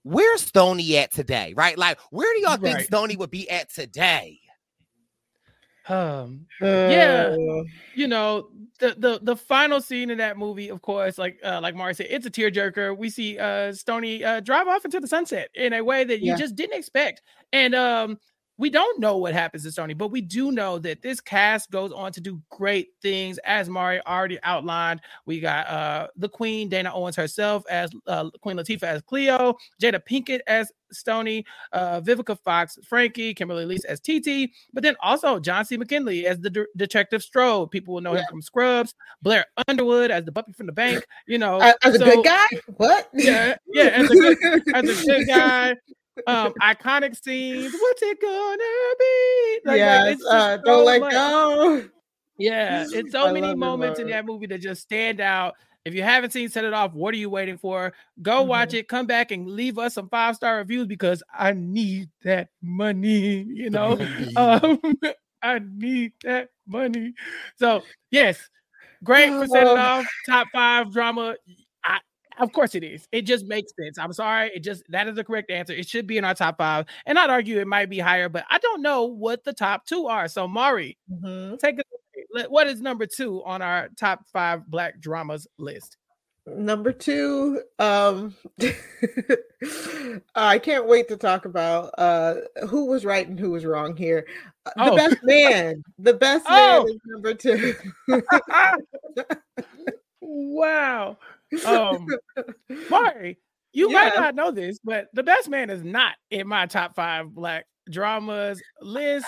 where's Stony at today, right? Like where do y'all right. think Stony would be at today? Um, yeah, you know the the the final scene in that movie, of course, like uh, like Mari said, it's a tearjerker. We see uh Stony uh drive off into the sunset in a way that you yeah. just didn't expect, and um we don't know what happens to Stony, but we do know that this cast goes on to do great things. As Mari already outlined, we got uh the Queen Dana Owens herself as uh, Queen Latifah as Cleo, Jada Pinkett as Stony, uh, Vivica Fox, Frankie, Kimberly Elise as TT, but then also John C. McGinley as the de- Detective Strode. People will know yeah. him from Scrubs. Blair Underwood as the puppy from the bank. You know, as, as so, a good guy. What? Yeah, yeah, as a good, as a good guy um iconic scenes. What's it gonna be? Like, yes, like, uh, so don't let much. go. Yeah, it's [laughs] so I many moments in that movie that just stand out. If you haven't seen Set It Off, what are you waiting for? Go mm-hmm. watch it, come back and leave us some five star reviews because I need that money, you know. um, [laughs] I need that money. So, yes, great for Set It [sighs] Off, top five drama. Of course it is. It just makes sense. I'm sorry. It just that is the correct answer. It should be in our top five. And I'd argue it might be higher, but I don't know what the top two are. So Mari, mm-hmm. take it. What is number two on our top five black dramas list? Number two, um [laughs] I can't wait to talk about uh who was right and who was wrong here. Uh, the oh. best man. The best oh. man is number two. [laughs] [laughs] wow. Um, Mari, you yeah. might not know this, but The Best Man is not in my top five black dramas list.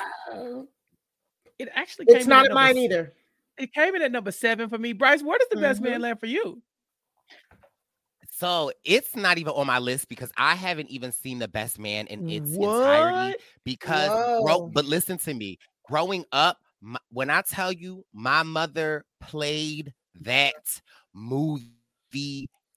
It actually came it's not in mine either. It came in at number seven for me. Brice, where does The mm-hmm. Best Man mm-hmm. land for you? So it's not even on my list because I haven't even seen The Best Man in its what? entirety. Because, bro, but listen to me. Growing up, my, when I tell you my mother played that movie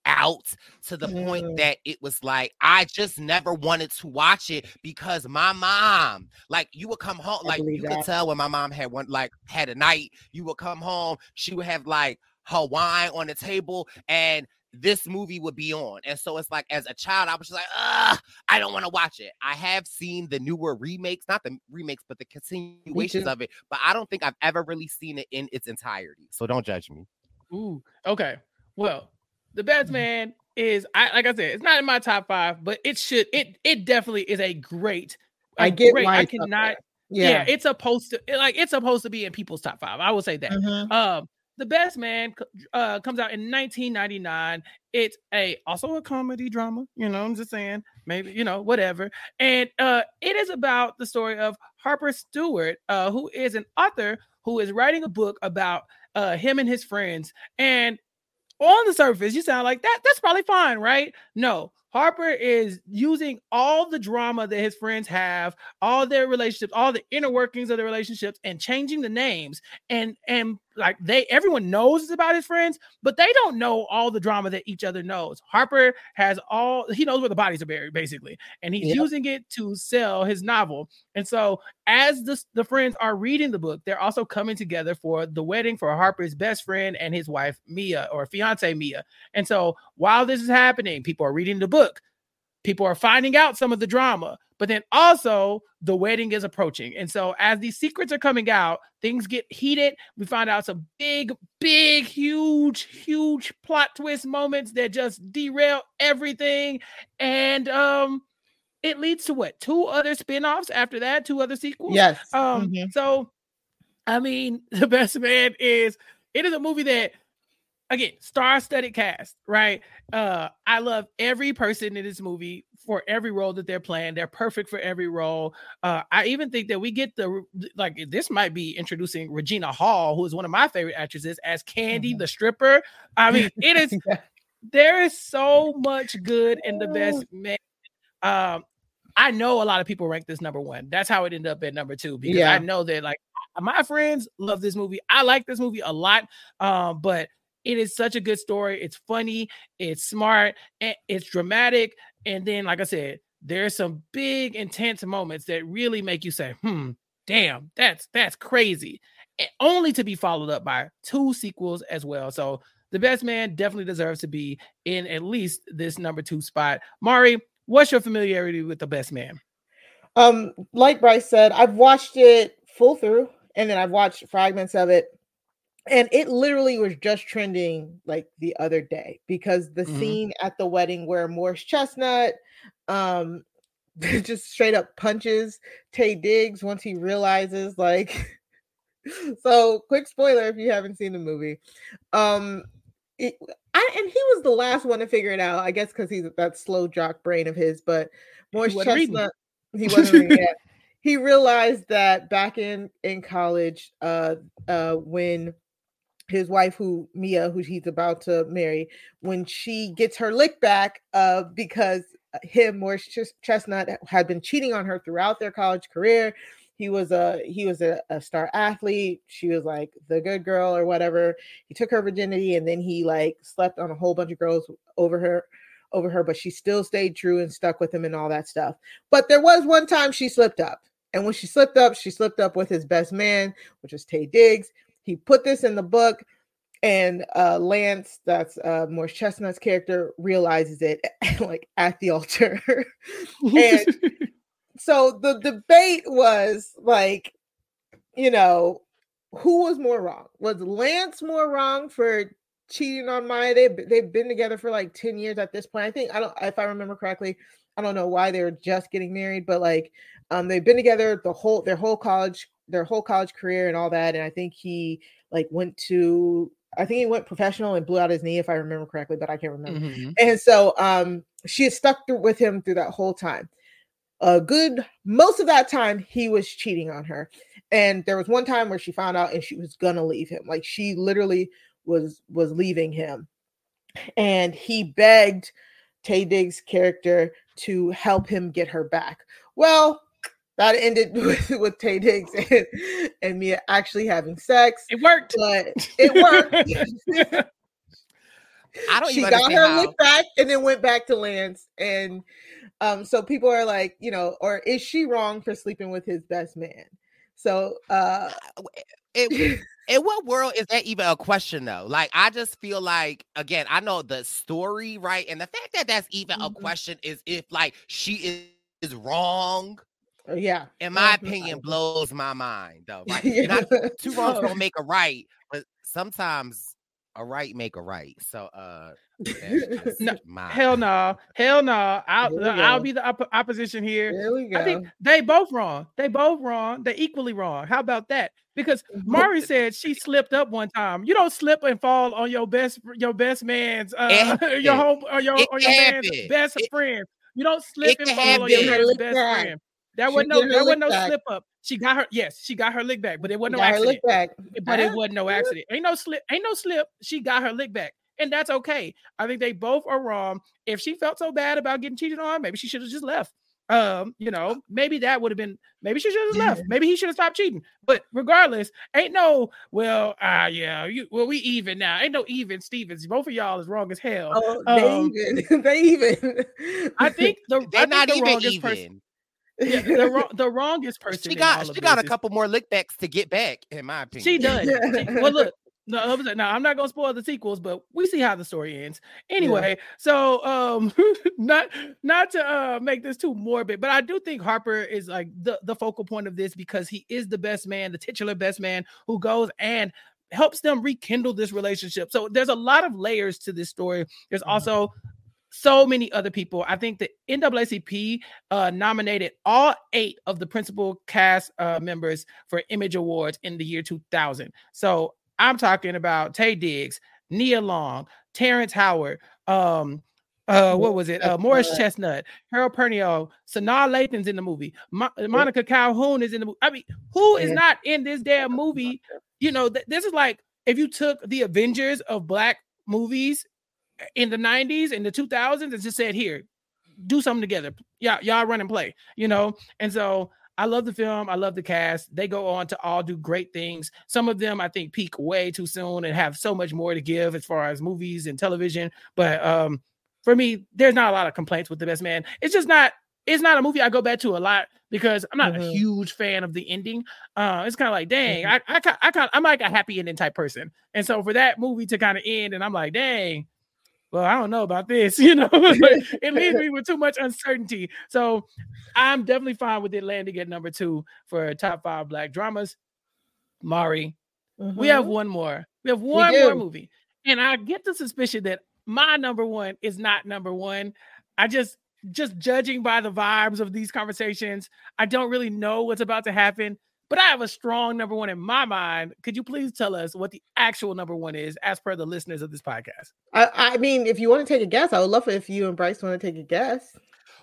out to the mm. point that it was like I just never wanted to watch it because my mom, like you would come home, like you that. could tell when my mom had one like had a night, you would come home, she would have like her wine on the table and this movie would be on. And so it's like as a child, I was just like, Ugh, I don't want to watch it. I have seen the newer remakes, not the remakes, but the continuations of it, but I don't think I've ever really seen it in its entirety. So don't judge me. Ooh, okay. Well, the best mm-hmm. man is I like I said, it's not in my top five, but it should it it definitely is a great. A I get great, I cannot. Yeah. yeah. it's supposed to like it's supposed to be in people's top five. I will say that. Mm-hmm. Um, the best man uh, comes out in 1999. It's a also a comedy drama. You know, I'm just saying, maybe you know, whatever. And uh, it is about the story of Harper Stewart, uh, who is an author who is writing a book about uh, him and his friends. And on the surface, you sound like that. That's probably fine, right? No, Harper is using all the drama that his friends have, all their relationships, all the inner workings of the relationships, and changing the names. And and like they everyone knows about his friends, but they don't know all the drama that each other knows. Harper has all he knows where the bodies are buried, basically, and he's yep. using it to sell his novel. And so, as the, the friends are reading the book, they're also coming together for the wedding for Harper's best friend and his wife Mia or fiance Mia. And so, while this is happening, people are reading the book people are finding out some of the drama but then also the wedding is approaching. And so as these secrets are coming out things get heated. We find out some big big huge huge plot twist moments that just derail everything. And um it leads to what? Two other spin-offs after that two other sequels? Yes. Um mm-hmm. so i mean [laughs] the best man is it is a movie that again, star-studded cast, right? Uh, I love every person in this movie for every role that they're playing. They're perfect for every role. Uh, I even think that we get the like this might be introducing Regina Hall, who is one of my favorite actresses, as Candy mm-hmm. the stripper. I mean, it is [laughs] there is so much good in the best man. Um, I know a lot of people rank this number one. That's how it ended up at number two because yeah. I know that like my friends love this movie. I like this movie a lot. Um, but it is such a good story. It's funny, it's smart, it's dramatic. And then, like I said, there's some big intense moments that really make you say, hmm, damn, that's that's crazy. And only to be followed up by two sequels as well. So the best man definitely deserves to be in at least this number two spot. Mari, what's your familiarity with the best man? Um, like Brice said, I've watched it full through and then I've watched fragments of it and it literally was just trending like the other day because the mm-hmm. scene at the wedding where Morris Chestnut um [laughs] just straight up punches Taye Diggs once he realizes like [laughs] so quick spoiler if you haven't seen the movie. Um it, I, and he was the last one to figure it out, I guess because he's that slow jock brain of his, but Morris Chestnut, reading. he wasn't reading. [laughs] He realized that back in in college, uh uh when his wife who Mia who he's about to marry when she gets her lick back uh because him or Chestnut had been cheating on her throughout their college career. He was a he was a, a, star athlete. She was like the good girl or whatever. He took her virginity and then he like slept on a whole bunch of girls over her over her but she still stayed true and stuck with him and all that stuff. But there was one time she slipped up and when she slipped up she slipped up with his best man which was Taye Diggs he put this in the book and uh, Lance, that's uh, Morris Chestnut's character, realizes it [laughs] like at the altar, [laughs] and so the debate was like, you know, who was more wrong? Was Lance more wrong for cheating on Maya? They they've been together for like 10 years at this point. I think I don't if I remember correctly, I don't know why they were just getting married, but like um they've been together the whole their whole college their whole college career and all that and I think he like went to I think he went professional and blew out his knee if I remember correctly, but I can't remember. Mm-hmm. And so um she stuck through, with him through that whole time. A good most of that time he was cheating on her. And there was one time where she found out and she was gonna leave him. Like she literally was was leaving him. And he begged Taye Diggs' character to help him get her back. Well that ended [laughs] with, with Taye Diggs and, and Mia actually having sex. It worked. But [laughs] it worked. I don't she got her how. look back and then went back to Lance and um, so people are like, you know, or is she wrong for sleeping with his best man? So uh it, [laughs] in what world is that even a question though? Like, I just feel like again, I know the story, right? And the fact that that's even mm-hmm. a question is if like she is, is wrong. Uh, yeah, in my mm-hmm. opinion, blows my mind though. Right? yeah. Not, two wrongs don't make a right, but sometimes a right make a right. So uh [laughs] no, hell no, hell no. I'll I'll be the op- opposition here. There we go. I think they both wrong. They both wrong. They equally wrong. How about that? Because Mari said she slipped up one time. You don't slip and fall on your best your best man's uh [laughs] your home or your or your man's best it, friend. You don't slip and fall on your best friend. That wasn't no that wasn't no slip up. She got her yes, she got her lick back, but it wasn't no accident. But it wasn't no accident. Ain't no slip, ain't no slip. She got her lick back and that's okay. I think they both are wrong. If she felt so bad about getting cheated on, maybe she should have just left. Um, you know, maybe that would have been maybe she should have left. Maybe he should have stopped cheating. But regardless, ain't no well, ah, uh, yeah, you well, we even now. Ain't no even Stevens. Both of y'all is wrong as hell. Oh, they um, even [laughs] they even. I think the they're not the even even. Person, yeah, [laughs] the, wrong, the wrongest person. She got she got a couple more lickbacks to get back, in my opinion. She does. [laughs] She, well, look, no, no, I'm not gonna spoil the sequels, but we see how the story ends. Anyway, yeah. so um [laughs] not not to uh make this too morbid, but I do think Harper is like the, the focal point of this because he is the best man, the titular best man who goes and helps them rekindle this relationship. So there's a lot of layers to this story. There's mm-hmm. also so many other people. I think the NAACP uh, nominated all eight of the principal cast uh, members for Image Awards in the year 2000. So I'm talking about Taye Diggs, Nia Long, Terrence Howard, um, uh, what was it? Uh, Morris Chestnut, Harold Perrineau, Sanaa Lathan's in the movie. Mo- Monica Calhoun is in the movie. I mean, who is not in this damn movie? You know, th- this is like if you took the Avengers of black movies in the 90s and the 2000s and just said, here, do something together. Yeah, y'all run and play, you know? And so I love the film. I love the cast. They go on to all do great things. Some of them I think peak way too soon and have so much more to give as far as movies and television. But um, for me, there's not a lot of complaints with The Best Man. It's just not. It's not a movie I go back to a lot because I'm not mm-hmm. a huge fan of the ending. Uh, it's kind of like, dang, mm-hmm. I, I, I, kind, I'm like a happy ending type person, and so for that movie to kind of end, and I'm like, dang, well, I don't know about this, [laughs] you know, [laughs] it leaves me with too much uncertainty. So I'm definitely fine with it landing at number two for top five black dramas. Mari, mm-hmm. we have mm-hmm. one more. We have one we more movie. And I get the suspicion that my number one is not number one. I just just judging by the vibes of these conversations, I don't really know what's about to happen. But I have a strong number one in my mind. Could you please tell us what the actual number one is, as per the listeners of this podcast? I, I mean, if you want to take a guess, I would love it if you and Brice want to take a guess.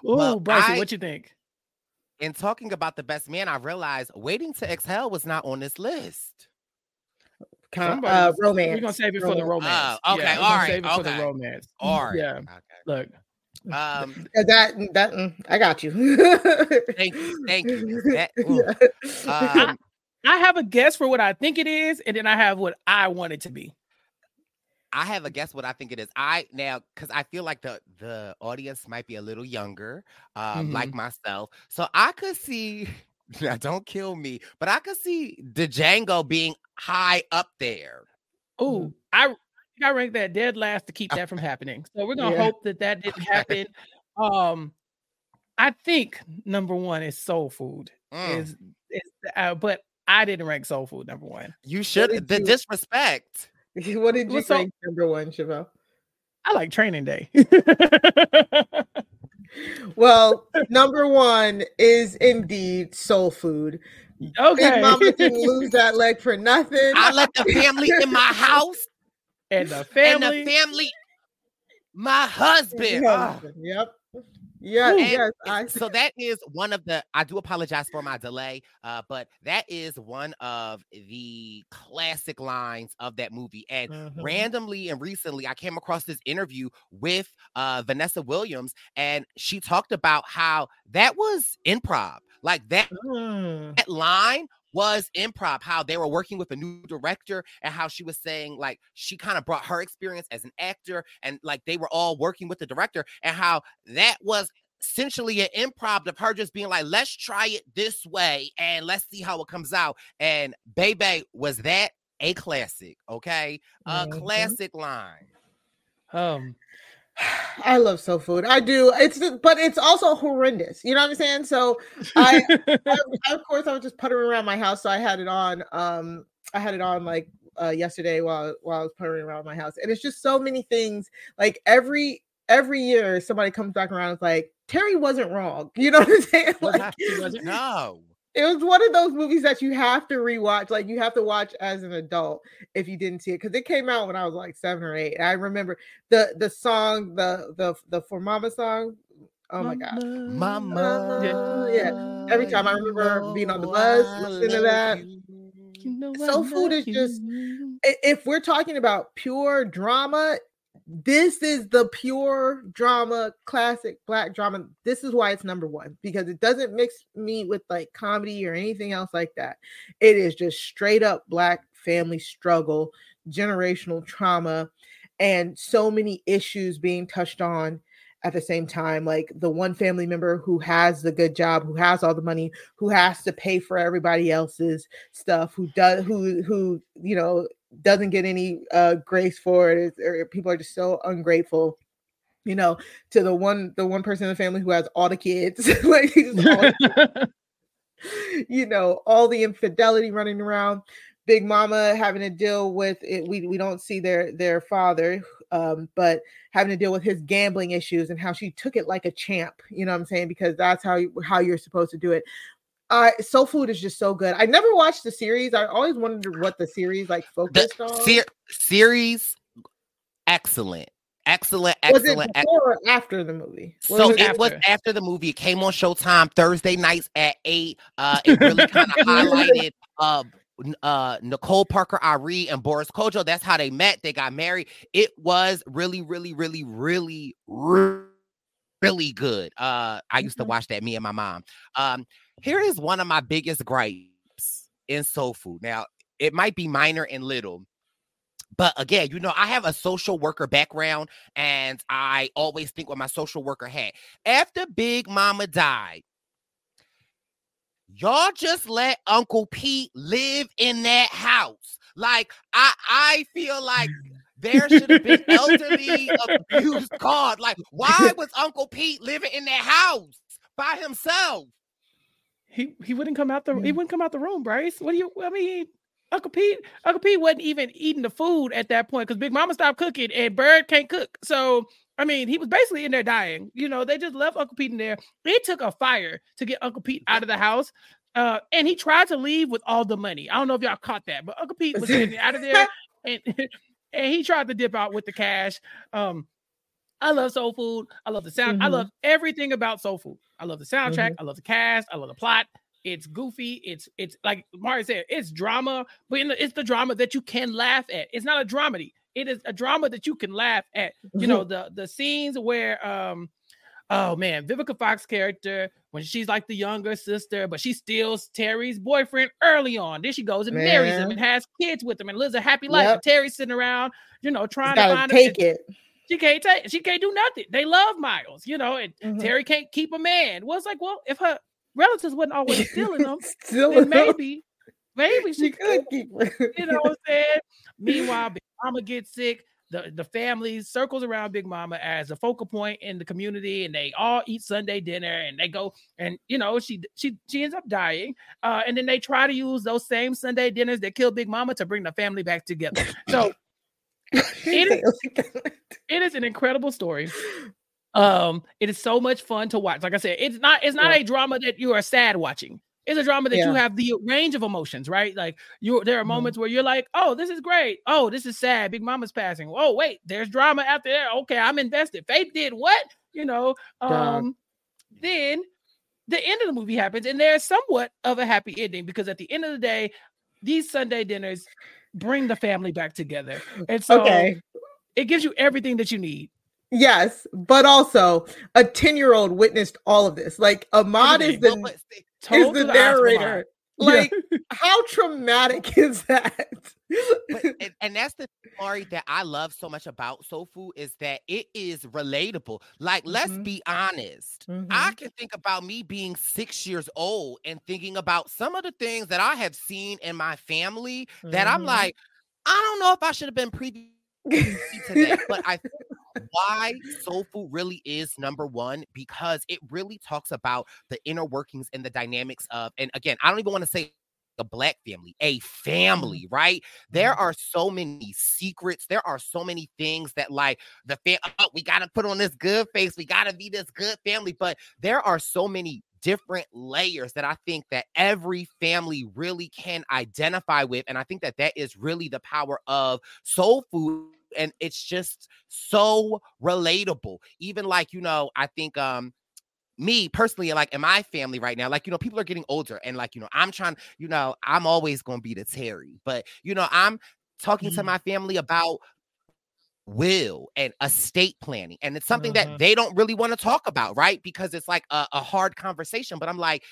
Oh, well, Brice, what you think? In talking about the best man, I realized waiting to exhale was not on this list. uh, romance. We're gonna save it for the romance. Uh, okay, yeah, all right. Save it okay. for the romance. All right. Yeah. Okay. Look. Um, [laughs] that that mm, I got you. thank you, thank you. That, [laughs] yeah. um, I, I have a guess for what I think it is, and then I have what I want it to be. I have a guess what I think it is. I now because I feel like the the audience might be a little younger, um, mm-hmm. like myself. So I could see. [laughs] Now, don't kill me, but I could see the Django being high up there. Oh, I I ranked that dead last to keep that from happening. So we're gonna yeah. hope that that didn't happen. [laughs] Um, I think number one is soul food. Mm. Is is uh, but I didn't rank soul food number one. You should. The you, disrespect. [laughs] What did you rank number one, Chappell? I like Training Day. [laughs] well, number one is indeed soul food. Okay. Big Mama didn't lose that leg for nothing. I let the family in my house. [laughs] And the family. And the family. My husband. husband. Oh. Yep. Yeah, yes. I... So [laughs] that is one of the. I do apologize for my delay, uh, but that is one of the classic lines of that movie. And mm-hmm. randomly and recently, I came across this interview with uh, Vanessa Williams, and she talked about how that was improv. Like that, mm. that line was improv, how they were working with a new director and how she was saying, like, she kind of brought her experience as an actor and like they were all working with the director and how that was essentially an improv of her just being like, let's try it this way and let's see how it comes out. And Baby was that a classic, okay? A mm-hmm. classic line. Um, I love soul food. I do. It's but it's also horrendous. You know what I'm saying? So I, I, [laughs] I, of course I was just puttering around my house. So I had it on. Um, I had it on like uh yesterday while while I was puttering around my house, and it's just so many things. Like every every year somebody comes back around. and It's like Terry wasn't wrong. You know what I'm saying? [laughs] Like, [laughs] no it was one of those movies that you have to rewatch. Like you have to watch as an adult if you didn't see it because it came out when I was like seven or eight. I remember the the song, the the the for Mama song. Oh my god, Mama. Yeah. yeah. Every time I remember being on the bus, listening to that. You know Soul food is just if we're talking about pure drama, this is the pure drama, classic black drama. This is why it's number one because it doesn't mix me with like comedy or anything else like that. It is just straight up black family struggle, generational trauma, and so many issues being touched on at the same time like the one family member who has the good job who has all the money who has to pay for everybody else's stuff who does who who you know doesn't get any uh, grace for it, or people are just so ungrateful. You know, to the one the one person in the family who has all the kids, [laughs] like all, [laughs] you know, all the infidelity running around. Big Mama having to deal with it. We we don't see their their father, um, but having to deal with his gambling issues and how she took it like a champ. You know what I'm saying? Because that's how you, how you're supposed to do it. Uh, Soul Food is just so good. I never watched the series. I always wondered what the series like focused the on. Ser- series, excellent. Excellent, excellent. Was it before or after the movie? What so was it, it was after the movie. It came on Showtime Thursday nights at eight. Uh, it [laughs] really kind of highlighted uh, uh, Nicole Parker Ari and Boris Kodjoe. That's how they met. They got married. It was really, really, really, really, really good. Uh, I used to mm-hmm. watch that. Me and my mom. Um, here is one of my biggest gripes in soul food. Now, it might be minor and little, but again, you know, I have a social worker background and I always think what my social worker had. After Big Mama died, y'all just let Uncle Pete live in that house. Like, I I feel like there should have been elderly [laughs] abused God. Like, why was Uncle Pete living in that house by himself? He he wouldn't come out the he wouldn't come out the room, Brice. What do you I mean? Uncle Pete, Uncle Pete wasn't even eating the food at that point because Big Mama stopped cooking and Bird can't cook. So I mean, he was basically in there dying. You know, they just left Uncle Pete in there. It took a fire to get Uncle Pete out of the house. Uh, and he tried to leave with all the money. I don't know if y'all caught that, but Uncle Pete was getting [laughs] out of there and, [laughs] and he tried to dip out with the cash. Um, I love soul food. I love the sound. Mm-hmm. I love everything about soul food. I love the soundtrack. Mm-hmm. I love the cast. I love the plot. It's goofy. It's it's like Mari said. It's drama, but it's the drama that you can laugh at. It's not a dramedy. It is a drama that you can laugh at. You know [laughs] the the scenes where um oh man, Vivica Fox character when she's like the younger sister, but she steals Terry's boyfriend early on. Then she goes and man. marries him and has kids with him and lives a happy life. Yep. Terry's sitting around, you know, trying to find take it. She can't take. She can't do nothing. They love Miles, you know, and mm-hmm. Terry can't keep a man. Well, it's like, well, if her relatives wasn't always [laughs] stealing them, then maybe, maybe she, she could keep. Her. [laughs] You know what I'm saying? [laughs] Meanwhile, Big Mama gets sick the, the family circles around Big Mama as a focal point in the community, and they all eat Sunday dinner, and they go and you know she she she ends up dying, uh, and then they try to use those same Sunday dinners that killed Big Mama to bring the family back together. So it is it is an incredible story. Um, it is so much fun to watch. Like I said, it's not it's not yeah. a drama that you are sad watching it's a drama that yeah. you have the range of emotions, right? Like you there are mm-hmm. moments mm-hmm. where you're like, oh, this is great. Oh, this is sad. Big Mama's passing. Oh, wait, there's drama after there. Okay, I'm invested. Faith did what? You know, um, then the end of the movie happens, and there's somewhat of a happy ending because at the end of the day, these Sunday dinners bring the family back together. And so okay. it gives you everything that you need. Yes, but also a 10 year old witnessed all of this. Like Ahmad is the is the narrator. Like, yeah. how traumatic [laughs] is that? but, and, and, that's the story that I love so much about soul food is that it is relatable. Like, mm-hmm. let's be honest. Mm-hmm. I can think about me being six years old and thinking about some of the things that I have seen in my family mm-hmm. that I'm mm-hmm. like, I don't know if I should have been privy [laughs] to that, but I why soul food really is number one because it really talks about the inner workings and the dynamics of, and again, I don't even want to say a black family, a mm-hmm. family, right? There mm-hmm. are so many secrets. There are so many things that, like, the fam- oh, we got to put on this good face. We got to be this good family. But there are so many different layers that I think that every family really can identify with. And I think that that is really the power of soul food and it's just so relatable. Even like, you know, I think um me personally, like in my family right now, like, you know, people are getting older and like, you know, I'm trying, you know, I'm always going to be the Terry, but, you know, I'm talking mm-hmm. to my family about will and estate planning. And it's something uh-huh. that they don't really want to talk about, right? Because it's like a, a hard conversation. But I'm like,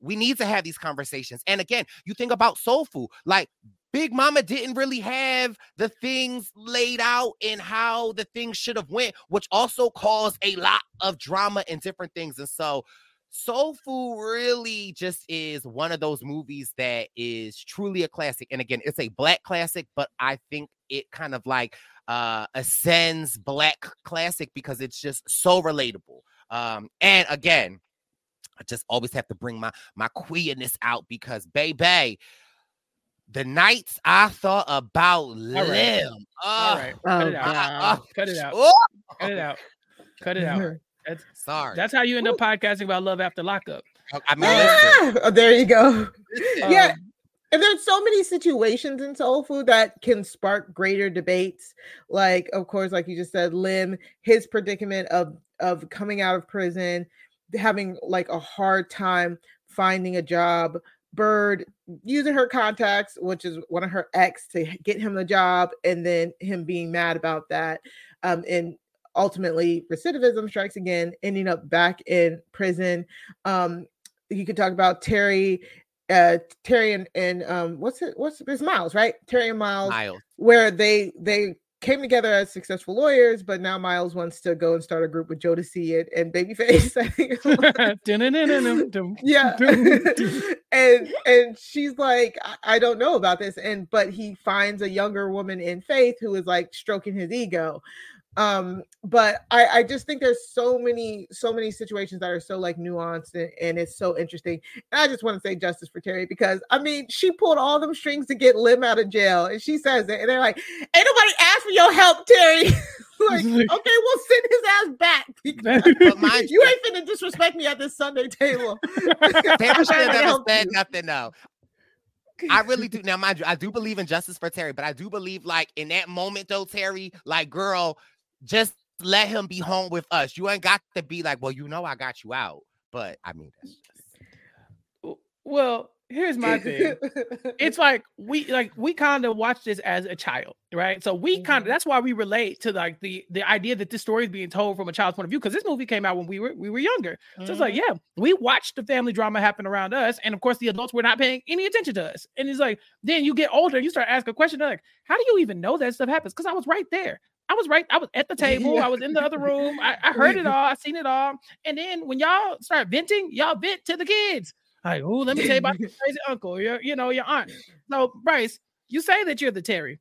we need to have these conversations. And again, you think about soul food, like Big Mama didn't really have the things laid out in how the things should have went, which also caused a lot of drama and different things. And so Soul Food really just is one of those movies that is truly a classic. And again, it's a black classic, but I think it kind of like uh ascends black classic because it's just so relatable. Um, and again, I just always have to bring my my queerness out because baby, the nights I thought about Lem. All right. Oh, Cut, it uh, Cut it out. Oh. Cut it out. Cut it out. [laughs] That's sorry. That's how you end up podcasting about love after lockup. Oh, I mean, ah, oh, there you go. Um, yeah. And there's so many situations in soul food that can spark greater debates. Like, of course, like you just said, Lem, his predicament of of coming out of prison, having like a hard time finding a job, Bird using her contacts, which is one of her ex, to get him the job, and then him being mad about that. Um, and ultimately, recidivism strikes again, ending up back in prison. Um, you could talk about Terry uh Terry and, and um what's it what's it's Miles, right? Terry and Miles, Miles. where they they came together as successful lawyers, but now Miles wants to go and start a group with Jodeci and, and Babyface. [laughs] [laughs] yeah. [laughs] and and she's like, I, I, don't know about this. And but he finds a younger woman in Faith who is like stroking his ego um but i i just think there's so many so many situations that are so like nuanced and, and it's so interesting and i just want to say justice for terry because i mean she pulled all them strings to get lem out of jail and she says it and they're like ain't nobody asked for your help terry [laughs] like, okay, we'll send his ass back. [laughs] [laughs] But mind you ain't finna disrespect me at this Sunday table. Terry should have I never said you. nothing. No, I really do. Now, mind you, I do believe in justice for Terry, but I do believe, like in that moment, though, Terry, like, girl, just let him be home with us. You ain't got to be like, well, you know, I got you out. But I mean, that's just- Well, here's my thing. [laughs] it's like we like we kind of watch this as a child, right? So we kind of Mhm. that's why we relate to like the the idea that this story is being told from a child's point of view because this movie came out when we were we were younger. So it's like, Mhm. yeah, we watched the family drama happen around us, and of course the adults were not paying any attention to us. And it's like then you get older, you start asking questions like, how do you even know that stuff happens? Because I was right there. I was right. I was at the [laughs] table. I was in the other room. I, I heard it [laughs] all. I seen it all. And then when y'all start venting, y'all vent to the kids. Like, oh, let me tell you about your [laughs] crazy uncle, your, you know, your aunt. So, Brice, you say that you're the Terry,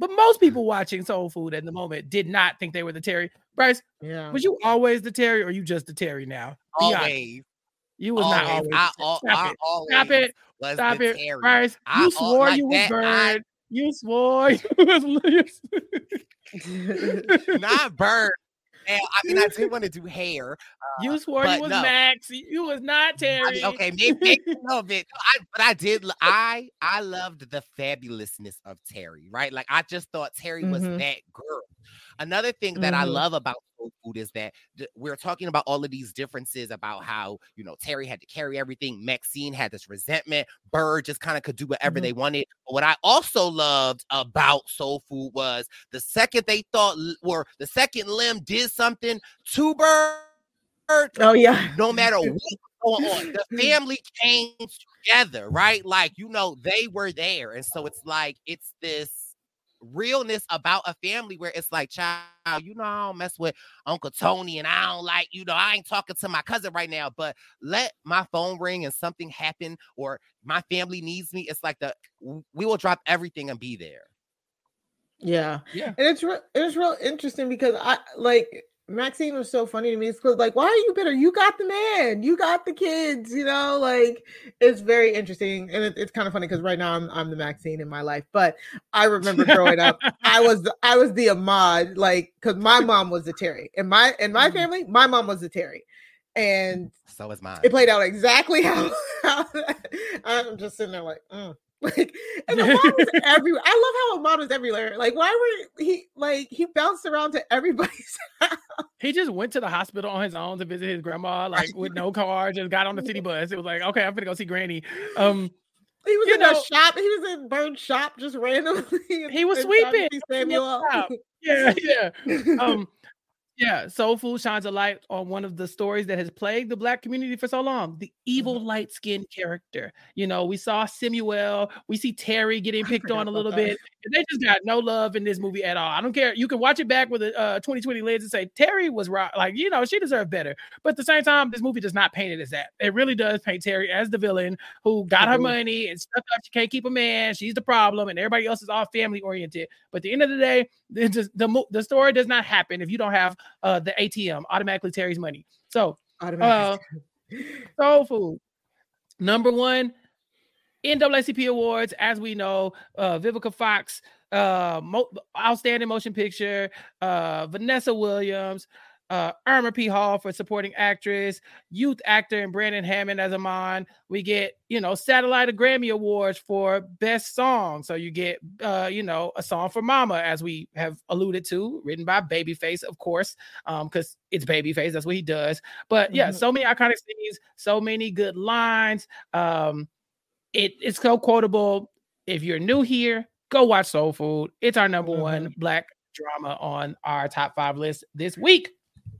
but most people watching Soul Food at the moment did not think they were the Terry. Brice, yeah. was you always the Terry, or you just the Terry now? Be always, You was always, not always. I, the. Stop I it. always Stop it. was Stop the it. Terry. Brice, you al- swore like you was that, I- bird. You swore you [laughs] was. not bird. And, I mean, I did want to do hair. you swore you was no. Max. You was not I Terry. mean, okay, maybe, maybe [laughs] a little bit. I, but I did. I I loved the fabulousness of Terry. Right, like I just thought Terry was Mhm. that girl. Another thing that I Mhm. love about soul food is that th- we're talking about all of these differences about how you know Terry had to carry everything. Maxine had this resentment. Bird just kind of could do whatever Mhm. they wanted. But what I also loved about soul food was the second they thought, or the second lem did something to Bird, oh yeah. no matter what's going on, the [laughs] family came together, right? Like, you know, they were there. And so it's like, it's this realness about a family where it's like, child, you know, I don't mess with Uncle Tony and I don't like, you know, I ain't talking to my cousin right now, but let my phone ring and something happen or my family needs me. It's like the, we will drop everything and be there. Yeah. Yeah. And it's re- it's real interesting because I like Maxine was so funny to me. It's like, why are you bitter? You got the man, you got the kids, you know, like it's very interesting. And it, it's kind of funny because right now I'm I'm the Maxine in my life. But I remember growing up, I [laughs] was the- I was the Ahmad, like because my mom was the Terry. and my in my Mhm. family, my mom was the Terry. And So is mine. it played out exactly [laughs] how, how I'm just sitting there like, mm. Like, and Ahmad was [laughs] everywhere. I love how Ahmad was everywhere. Like, why were he like he bounced around to everybody's [laughs] house? He just went to the hospital on his own to visit his grandma, like with no [laughs] car, just got on the city bus. It was like, okay, I'm gonna go see Granny. Um, He was in know- a shop. He was in Bird's shop just randomly. He was and trying to sweeping. see He was Samuel. yeah, yeah. Um, yeah, Soul Food shines a light on one of the stories that has plagued the black community for so long. The evil Mhm. light skinned character. You know, we saw Samuel, we see Terry getting picked on a little that. bit. They just got no love in this movie at all. I don't care. You can watch it back with a uh, 2020 lens and say Terry was right. Like, you know, she deserved better. But at the same time, this movie does not paint it as that. It really does paint Terry as the villain who got her money and stuck up. She can't keep a man. She's the problem, and everybody else is all family oriented. But at the end of the day, the, just, the, the story does not happen if you don't have uh, the ATM automatically Terry's money. So, Automatic. Soul Food, number one, NAACP awards, as we know, uh, Vivica Fox, uh, mo- outstanding motion picture, uh, Vanessa Williams, uh, Irma P. Hall for supporting actress, youth actor, and Brandon Hammond as Amon. We get, you know, satellite of Grammy awards for best song. So you get, uh, you know, a song for Mama, as we have alluded to, written by Babyface, of course, um, because it's Babyface. That's what he does. But yeah, Mhm. so many iconic scenes, so many good lines. Um, it, it's so quotable. If you're new here, go watch Soul Food. It's our number mm-hmm. one black drama on our top five list this week.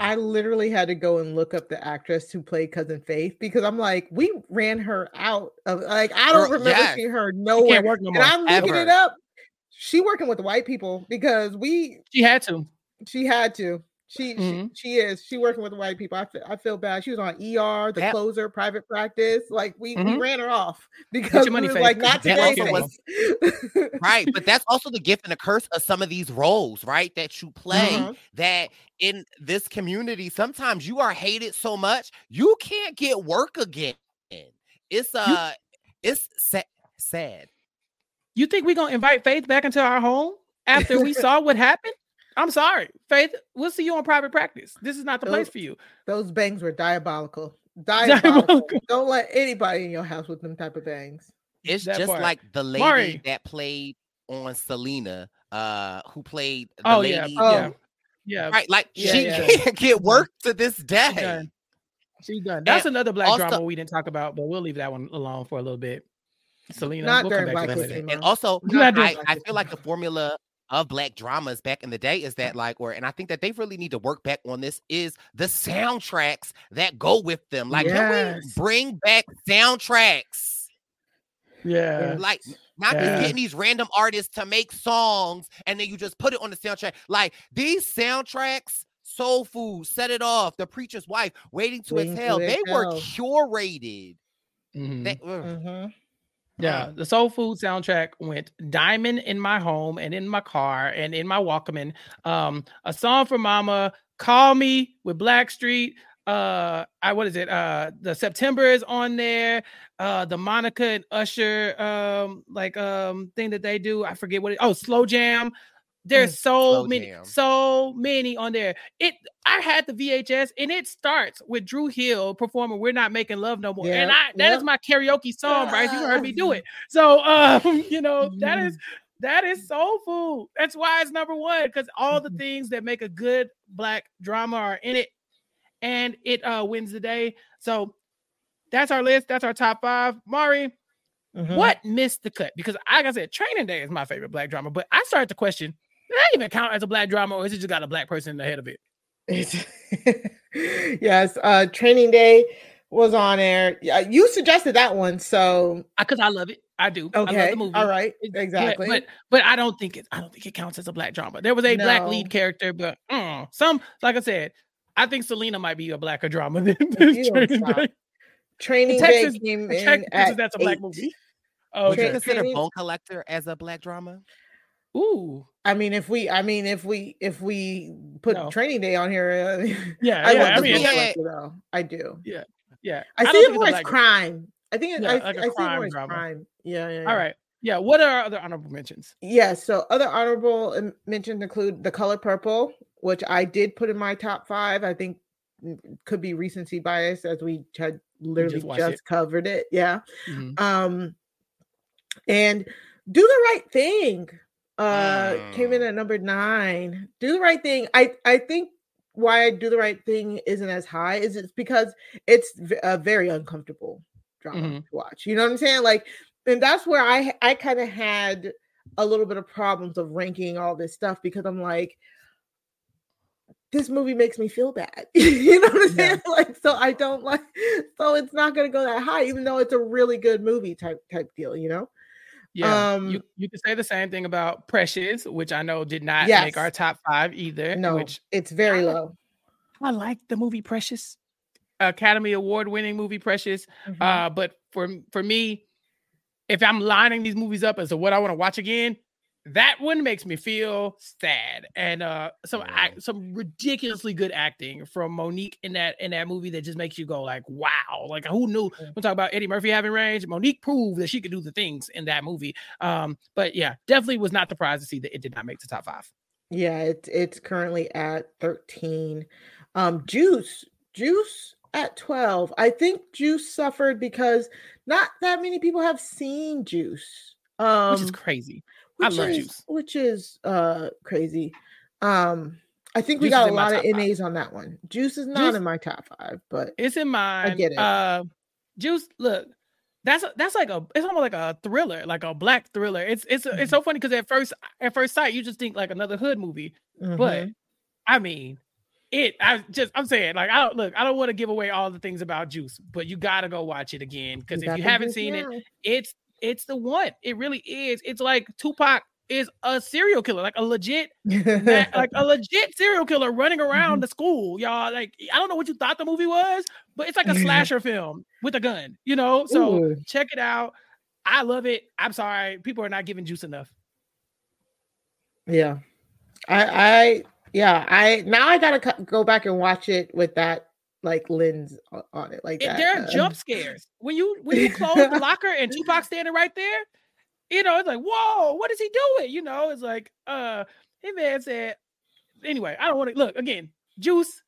I literally had to go and look up the actress who played cousin Faith because I'm like, we ran her out of like I don't Girl, remember yes. seeing her She nowhere. can't work no And. I'm looking it up. She working with the white people because we She had to. she had to. She Mhm. she, she is. She working with the white people. I feel, I feel bad. She was on ER, the That- closer, private practice. Like we, we Mhm. ran her off [laughs] because your money, we was like not today. Faith. right but that's also the gift and the curse of some of these roles right that you play Mhm. that in this community sometimes you are hated so much you can't get work again it's uh it's sa- sad You think we're gonna invite Faith back into our home after we saw what happened? I'm sorry, Faith. We'll see you on private practice. This is not the Those- place for you. Those bangs were diabolical. Diabolical. Diabolical. Don't let anybody in your house with them type of bangs. It's That just part. like the lady Mari. that played on Selena, uh, who played the Oh lady. yeah, Oh. yeah, yeah. Right, like Yeah, she yeah. can't get work to this day. She done. She done. That's another black also- drama we didn't talk about, but we'll leave that one alone for a little bit. Selena, Not we'll come back to that History later. Month. And also, We're not doing I, I feel like the formula of black dramas back in the day is that like, or and I think that they really need to work back on this is the soundtracks that go with them. Like, can we bring back soundtracks? Yeah, Like, not Yeah. just getting these random artists to make songs and then you just put it on the soundtrack. Like these soundtracks, Soul Food, Set It Off, The Preacher's Wife, Waiting to Waiting to Exhale, they were curated. Mhm. They- ugh. Mhm. Yeah, the Soul Food soundtrack went diamond in my home and in my car and in my Walkman. Um, a song for Mama, Call Me with Blackstreet. Uh, I what is it? Uh, the September is on there. Uh, the Monica and Usher um like um thing that they do. I forget what it. Oh, Slow Jam. There's so Mm, Slow many, so many on there. It. I had the VHS and it starts with Dru Hill performing "We're Not Making Love No More," and Yep, I that is yep. my karaoke song, Brice. You heard me do it. So um, [laughs] you know, that is that is soul food. That's why it's number one, because all the Mhm. things that make a good black drama are in it, and it uh wins the day. So that's our list. That's our top five. Mari, Mhm. what missed the cut? Because like I said, Training Day is my favorite black drama, but I started to question, that even count as a black drama, or is it just got a black person in the head of it? [laughs] Yes, uh training day was on air. Yeah, you suggested that one, so Because I love it. I do. I love okay. the movie. All right. It- but- Exactly. But, but I don't think it. I don't think it counts as a black drama. There was a black lead character, but mm, some like I said, I think Selena might be a blacker drama [laughs] than this Training. Day. training Texas- day came The in Texas at is that's a black eight. movie. Would Okay. you consider Training- Bone Collector as a black drama? Ooh. I mean, if we, I mean, if we, if we put No. training day on here, uh, [laughs] Yeah. I yeah. want I the mean, Bone yeah. Though. I do. yeah. I, don't see think it it's more as black- crime. I think it, Yeah, I, like a I see it crime more as crime. Yeah, yeah, All yeah. right. Yeah. What are our other honorable mentions? Yeah. So other honorable um, mentions include The Color Purple, which I did put in my top five. I think mm, could be recency bias as we had literally watched just, it. covered it. Yeah. Mhm. Um, and Do the Right Thing uh came in Mm. at number nine. Do the Right Thing. I I think why I Do the Right Thing isn't as high is it's because it's a very uncomfortable drama Mhm. to watch. You know what I'm saying? Like, and that's where I I kind of had a little bit of problems of ranking all this stuff because I'm like, this movie makes me feel bad. [laughs] you know what I'm Yeah. saying? [laughs] Like, so I don't like, so it's not gonna go that high, even though it's a really good movie type type deal, you know? Yeah. Um, you, you can say the same thing about Precious, which I know did not Yes. make our top five either. No, Which it's very I- low. I like the movie Precious. Academy Award winning movie Precious. Mhm. Uh, but for for me, if I'm lining these movies up as to what I want to watch again, that one makes me feel sad. And uh, some act, some ridiculously good acting from Mo'Nique in that in that movie that just makes you go like, wow, like who knew? Mm. We'll talk about Eddie Murphy having range. Mo'Nique proved that she could do the things in that movie. Um, but yeah, definitely was not surprised to see that it did not make the top five. Yeah, it's it's currently at 13. Um Juice, Juice at 12. I think Juice suffered because not that many people have seen Juice. Um which is crazy. I which love is, Juice. Which is uh crazy. Um I think we Juice is got a lot of five. NAs on that one. Juice is not Juice- in my top 5, but It's in mine. get it. Uh, Juice, look, that's that's like a it's almost like a thriller, like a black thriller. It's it's it's Mm-hmm. so funny because at first at first sight you just think like another hood movie, but mhm. I mean, it. I just I'm saying like I don't look. I don't want to give away all the things about Juice, but you got to go watch it again because if you haven't seen it, it's it's the one. It really is. It's like Tupac is a serial killer, like a legit [laughs] like a legit serial killer running around Mhm. the school, y'all. Like, I don't know what you thought the movie was, but it's like a slasher film with a gun, you know? So Ooh. check it out. I love it. I'm sorry, people are not giving juice enough. Yeah. I I yeah, I now I gotta co- go back and watch it with that like lens on it. Like It- there are uh, jump scares when you when you close the [laughs] locker and Tupac standing right there. You know, it's like, whoa, what is he doing? You know, it's like, uh, hey man said, anyway, I don't want to look again. Juice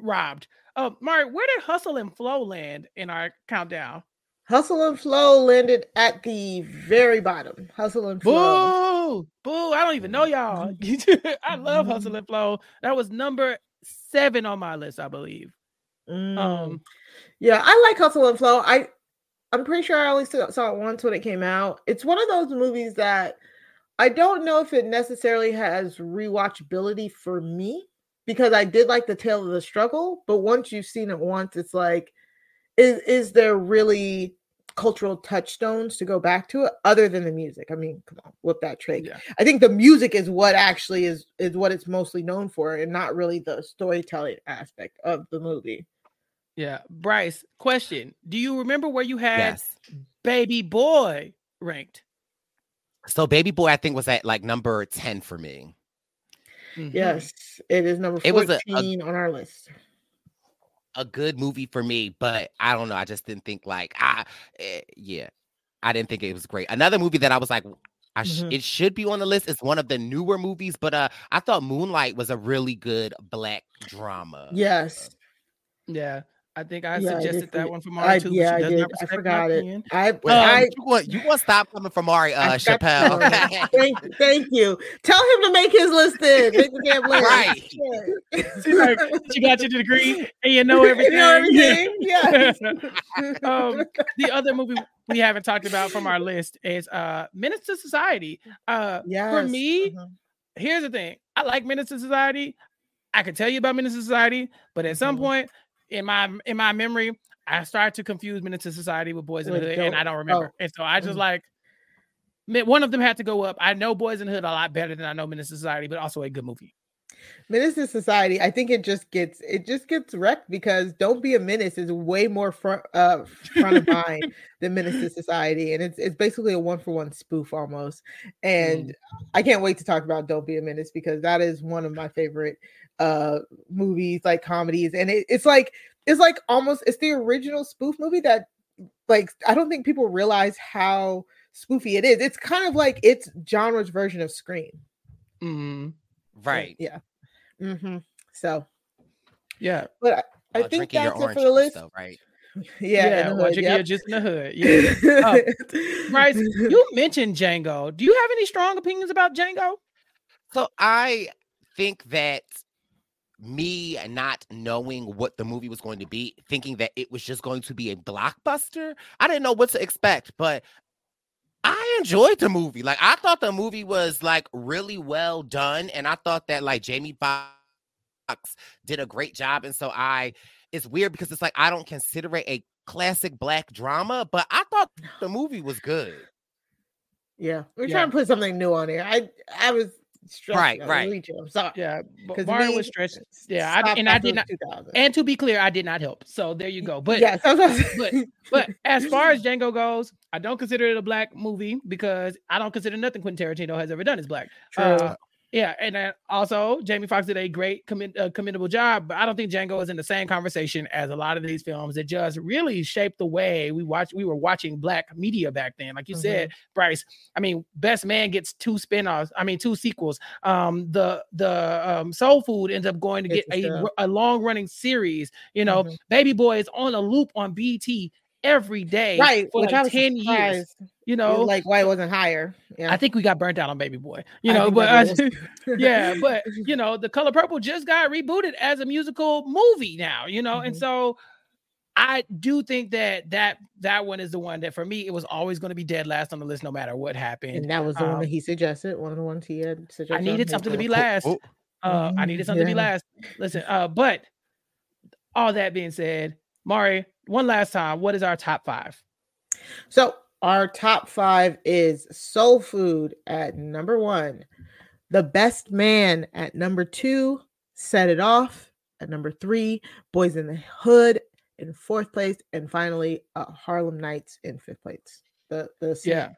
robbed. Uh, Mari, where did Hustle and Flow land in our countdown? Hustle and Flow landed at the very bottom. Hustle and Flow. Boo, boo! I don't even know y'all. [laughs] I love Hustle and [laughs] Flow. That was number seven on my list, I believe. Mm. Um, Yeah, I like Hustle and Flow. I I'm pretty sure I only saw, it once when it came out. It's one of those movies that I don't know if it necessarily has rewatchability for me because I did like the tale of the struggle, but once you've seen it once, it's like, is is there really cultural touchstones to go back to it other than the music? I mean, come on, whip that trick. yeah. I think the music is what actually is is what it's mostly known for, and not really the storytelling aspect of the movie. Yeah. Brice, question. Do you remember where you had Yes. Baby Boy ranked? So Baby Boy, I think was at like number 10 for me. Mhm. Yes, it is number It was a- a- on our list. A good movie for me, but I don't know. I just didn't think like I eh, yeah. I didn't think it was great. Another movie that I was like I sh- Mhm. it should be on the list is one of the newer movies, but uh I thought Moonlight was a really good black drama. Yes, Yeah. I think I Yeah, I suggested that one for I, Mari too. but yeah, she I does did. not I forgot it. I, Well, I, you want you want to stop coming from Mari uh I forgot to tell him. Chappell. [laughs] thank, thank you. Tell him to make his list then. Make the damn list. Right. [laughs] She's like, she got your degree and you know everything. [laughs] You know everything? Yeah. um, the other movie we haven't talked about from our list is uh Menace to Society. Uh yes. for me, mhm. here's the thing. I like Menace to Society. I could tell you about Menace to Society, but at some Mhm. point in my in my memory, I started to confuse Menace to Society with Boyz n the Hood, and I don't remember. oh. And so I just Mhm. like one of them had to go up. I know Boyz n the Hood a lot better than I know Menace to Society, but also a good movie. Menace to Society, I think it just gets it just gets wrecked because Don't Be a Menace is way more front uh front of mind [laughs] than Menace to Society. And it's it's basically a one for one spoof almost. And I can't wait to talk about Don't Be a Menace because that is one of my favorite uh movies, like comedies. And it, it's like it's like almost it's the original spoof movie that like I don't think people realize how spoofy it is. It's kind of like its genre's version of Scream. Mhm. right. Yeah. hmm So Yeah. but I, I think that's it for the list. though, right? [laughs] Yeah, in the hood, yep. your juice in the hood. Yeah. Uh, [laughs] Brice, you mentioned Django. Do you have any strong opinions about Django? So I think that me not knowing what the movie was going to be, thinking that it was just going to be a blockbuster, I didn't know what to expect, but I enjoyed the movie. Like I thought the movie was like really well done, and I thought that like Jamie Foxx did a great job. And so I, it's weird because it's like I don't consider it a classic black drama, but I thought the movie was good. yeah, we're Yeah. trying to put something new on here. I I was stressed Right, right. I'm sorry. Yeah, Because Mari was stretched. Yeah, I- and I did not- And to be clear, I did not help. So there you go. But but- [laughs] but as far as Django goes, I don't consider it a black movie because I don't consider nothing Quentin Tarantino has ever done is black. True. Uh, yeah, and then also Jamie Foxx did a great commend, uh, commendable job, but I don't think Django is in the same conversation as a lot of these films that just really shaped the way we watch. We were watching black media back then, like you said, Brice. I mean, Best Man gets two spinoffs. I mean, two sequels. Um, the the um, Soul Food ends up going to get a a, long running series. You know, Mhm. Baby Boy is on a loop on BT every day, right, for which like ten years. You know, like why it wasn't higher. Yeah, I think we got burnt out on Baby Boy. You know, think but I- [laughs] yeah, [laughs] but you know, The Color Purple just got rebooted as a musical movie now. You know, and Mhm. so I do think that that that one is the one that for me it was always going to be dead last on the list, no matter what happened. and that was the one um, that he suggested. One of the ones he had suggested. I needed something to be last. Oh, Uh, I needed something to be last. Listen, uh, but all that being said, Mari, one last time, what is our top five? So our top five is Soul Food at number one, The Best Man at number two, Set It Off at number three, Boyz n the Hood in fourth place, and finally uh, Harlem Nights in fifth place. The the sneak Yeah,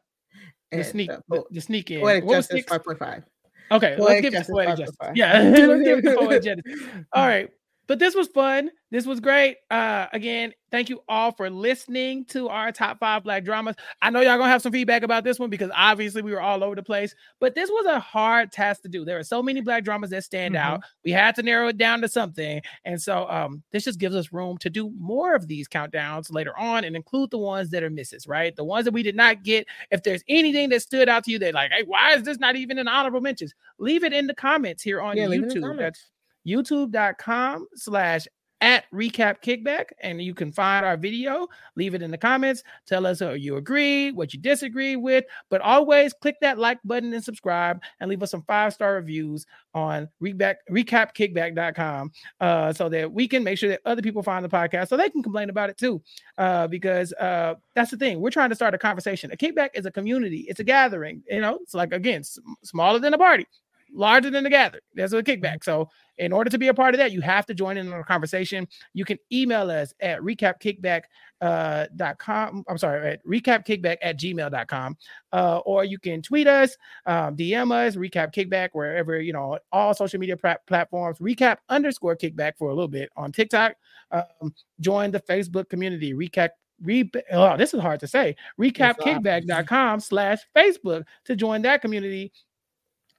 the sneak, the the, the sneak in. Poetic What was Justice five point five. Okay, let's give it to poetic justice. Yeah, [laughs] let's give it to poetic [laughs] justice. All right, but this was fun. This was great. Uh, again, thank you all for listening to our top five black dramas. I know y'all gonna have some feedback about this one because obviously we were all over the place, but this was a hard task to do. There are so many black dramas that stand mm-hmm. out. We had to narrow it down to something, and so um, this just gives us room to do more of these countdowns later on and include the ones that are misses, right? The ones that we did not get. If there's anything that stood out to you, that like, hey, why is this not even an honorable mentions? Leave it in the comments here on yeah, YouTube. That's youtube.com slash at recap kickback and you can find our video. Leave it in the comments. Tell us how you agree what you disagree with but always click that like button and subscribe and leave us some five star reviews on recap recapkickback.com uh, so that we can make sure that other people find the podcast so they can complain about it too uh, because uh, that's the thing. We're trying to start a conversation. A kickback is a community. It's a gathering you know? It's like again smaller than a party larger than the gathering. That's a kickback. So in order to be a part of that, you have to join in on the conversation. You can email us at recapkickback.com. Uh, dot com, I'm sorry, at recapkickback at gmail.com. Uh, or you can tweet us, um, DM us, recap kickback, wherever, you know, all social media platforms, recap underscore kickback for a little bit on TikTok. Um, join the Facebook community, recap Re- oh, this is hard to say. Recapkickback.com slash Facebook to join that community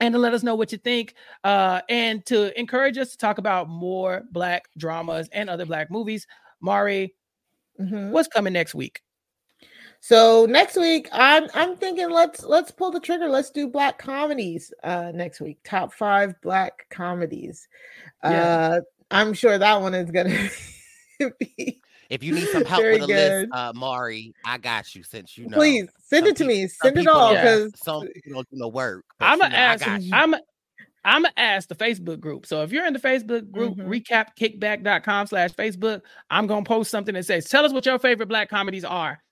and to let us know what you think uh, and to encourage us to talk about more black dramas and other black movies. Mari mm-hmm. what's coming next week? So next week i'm i'm thinking let's let's pull the trigger. Let's do black comedies uh next week. Top five black comedies. Yeah. uh i'm sure that one is gonna [laughs] be if you need some [laughs] help Very with a good. list, uh, Mari, I got you. Since you know, please send it to me. Send it all because some people don't do no work. I'm gonna ask. I'm. I'm gonna ask the Facebook group. So if you're in the Facebook group, mm-hmm. recapkickback.com slash Facebook, I'm gonna post something that says, Tell us what your favorite black comedies are.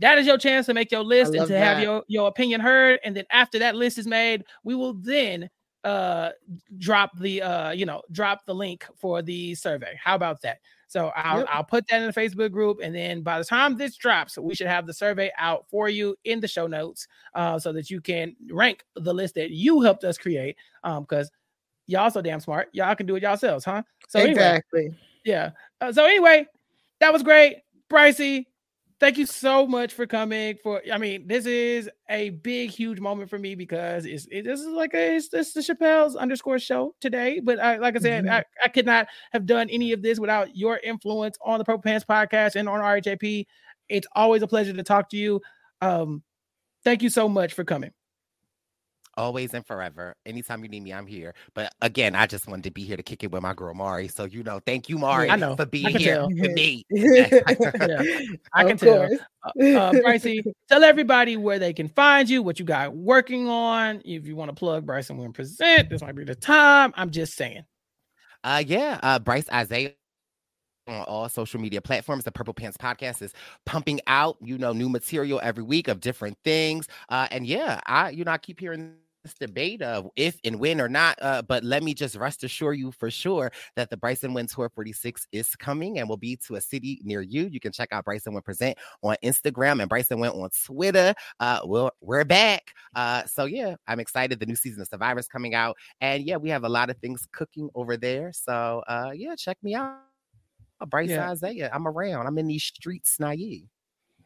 That is your chance to make your list and to that. have your, your opinion heard. And then after that list is made, we will then uh drop the uh you know drop the link for the survey. How about that? So I'll, yep. I'll put that in the Facebook group. And then by the time this drops, we should have the survey out for you in the show notes uh, so that you can rank the list that you helped us create. Um, because y'all so damn smart. Y'all can do it yourselves, huh? So exactly. Anyway, yeah. Uh, so anyway, that was great. Brycey, thank you so much for coming for i mean this is a big huge moment for me because it's it, this is like a it's, it's the chappell's underscore show today but I, like i said mm-hmm. I, I could not have done any of this without your influence on the Purple Pants podcast and on rhap it's always a pleasure to talk to you. Um thank you so much for coming always and forever. Anytime you need me, I'm here. But again, I just wanted to be here to kick it with my girl Mari. So you know, thank you, Mari, I know. for being here with me. [laughs] yeah, [laughs] I can tell. Uh, uh, Brycey, tell everybody where they can find you, what you got working on. If you want to plug Bryson Wynn Present, this might be the time. I'm just saying. Uh yeah, uh Brice Izyah on all social media platforms. The Purple Pants Podcast is pumping out, you know, new material every week of different things. Uh, and yeah, I, you know, I keep hearing this debate of if and when or not. Uh, but let me just rest assure you for sure that the Bryson Wynn Tour 46 is coming and will be to a city near you. You can check out Bryson Wynn Present on Instagram and Bryson Wynn on Twitter. Uh, we're, we're back. Uh, so yeah, I'm excited. The new season of Survivor's coming out. And yeah, we have a lot of things cooking over there. So uh, yeah, check me out. Brice yeah. Izyah. I'm around. I'm in these streets, naive.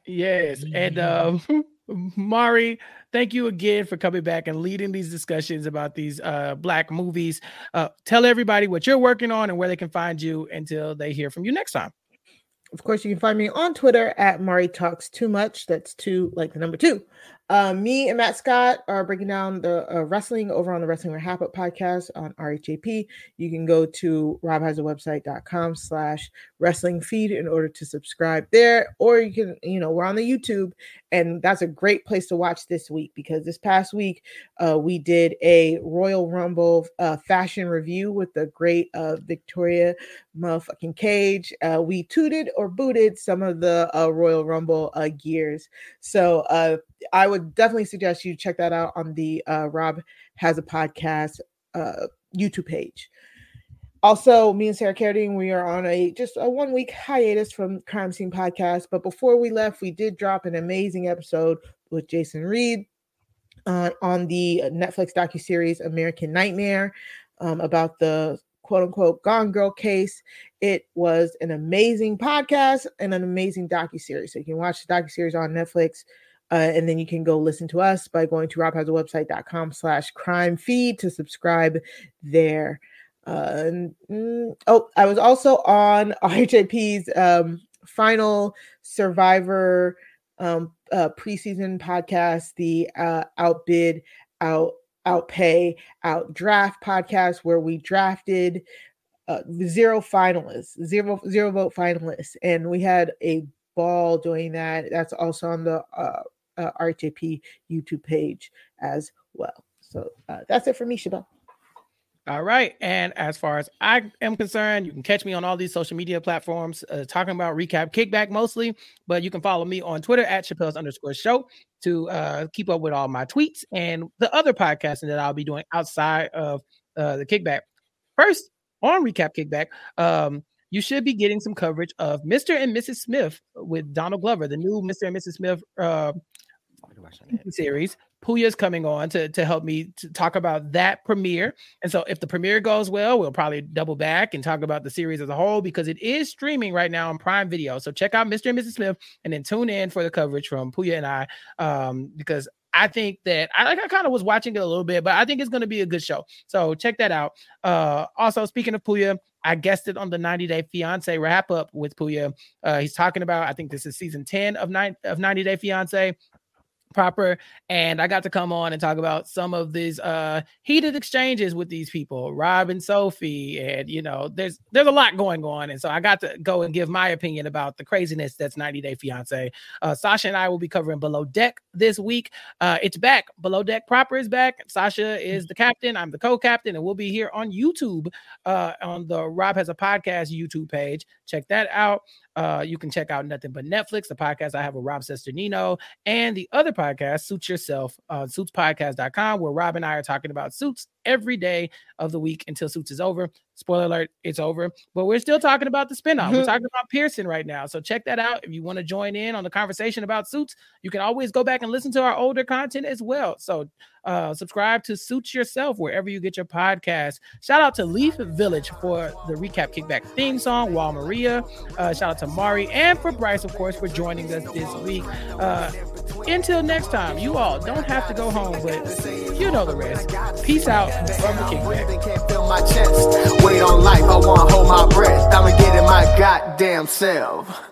Yes. And um [laughs] Mari, thank you again for coming back and leading these discussions about these uh, black movies. Uh, tell everybody what you're working on and where they can find you until they hear from you next time. Of course, you can find me on Twitter at Mari Talks Too Much. That's two, like the number two. Uh, me and Matt Scott are breaking down the uh, wrestling over on the Wrestling Where Happen podcast on RHAP. You can go to robhasawebsite.com slash wrestling feed in order to subscribe there. Or you can, you know, we're on the YouTube and that's a great place to watch this week because this past week uh, we did a Royal Rumble uh, fashion review with the great uh, Victoria motherfucking Cage. Uh, we tooted or booted some of the uh, Royal Rumble uh, gears. So I would definitely suggest you check that out on the Rob Has a Podcast YouTube page. Also, me and Sarah Carradine, we are on a just a one week hiatus from Crime Scene Podcast. But before we left, we did drop an amazing episode with Jason Reed uh, on the Netflix docu series American Nightmare um, about the quote unquote Gone Girl case. It was an amazing podcast and an amazing docu series. So you can watch the docu series on Netflix. Uh, and then you can go listen to us by going to robhasawebsite.com slash crime feed to subscribe there. Uh, mm, oh, I was also on [laughs] RHAP's um, final Survivor um, uh, preseason podcast, the uh, Outbid, Out Outpay, Out Draft podcast, where we drafted uh, zero finalists, zero zero vote finalists, and we had a ball doing that. That's also on the uh, uh, YouTube page as well. So uh, that's it for me, Chappell. All right. And as far as I am concerned, you can catch me on all these social media platforms uh, talking about recap kickback mostly, but you can follow me on Twitter at Chappell's underscore show to uh, keep up with all my tweets and the other podcasting that I'll be doing outside of uh, the kickback. First, on recap kickback, um, you should be getting some coverage of Mr. and Mrs. Smith with Donald Glover, the new Mr. and Mrs. Smith uh, series. Puya's coming on to, to help me to talk about that premiere. And so if the premiere goes well, we'll probably double back and talk about the series as a whole because it is streaming right now on Prime Video. So check out Mr. and Mrs. Smith and then tune in for the coverage from Puya and I um, because I think that I like I kind of was watching it a little bit, but I think it's going to be a good show. So check that out. Uh, also, speaking of Puya, I guessed it on the 90 Day Fiance wrap up with Puya. Uh, he's talking about I think this is season 10 of nine of 90 Day Fiance proper and i got to come on and talk about some of these uh heated exchanges with these people rob and sophie and you know there's there's a lot going on and so i got to go and give my opinion about the craziness that's 90 day fiance. Uh sasha and i will be covering below deck this week. Uh it's back. Below deck proper is back. Sasha is the captain. I'm the co-captain and we'll be here on youtube uh on the rob has a podcast youtube page. Check that out uh, you can check out Nothing But Netflix, the podcast I have with Rob Cesternino, and the other podcast, Suits Yourself, uh, suitspodcast.com, where Rob and I are talking about suits every day of the week until Suits is over. Spoiler alert, it's over. But we're still talking about the spinoff. We're mm-hmm. talking about Pearson right now. So check that out. If you want to join in on the conversation about Suits, you can always go back and listen to our older content as well. So uh, subscribe to Suits Yourself wherever you get your podcast. Shout out to Leaf Vxllage for the Recap Kickback theme song, Wall Maria. Uh, shout out to Mari and for Bryce, of course, for joining us this week. Uh, until next time, you all don't have to go home, but you know the rest. Peace out from the kickback. Wait on life, I wanna hold my breath. I'ma get in my goddamn self.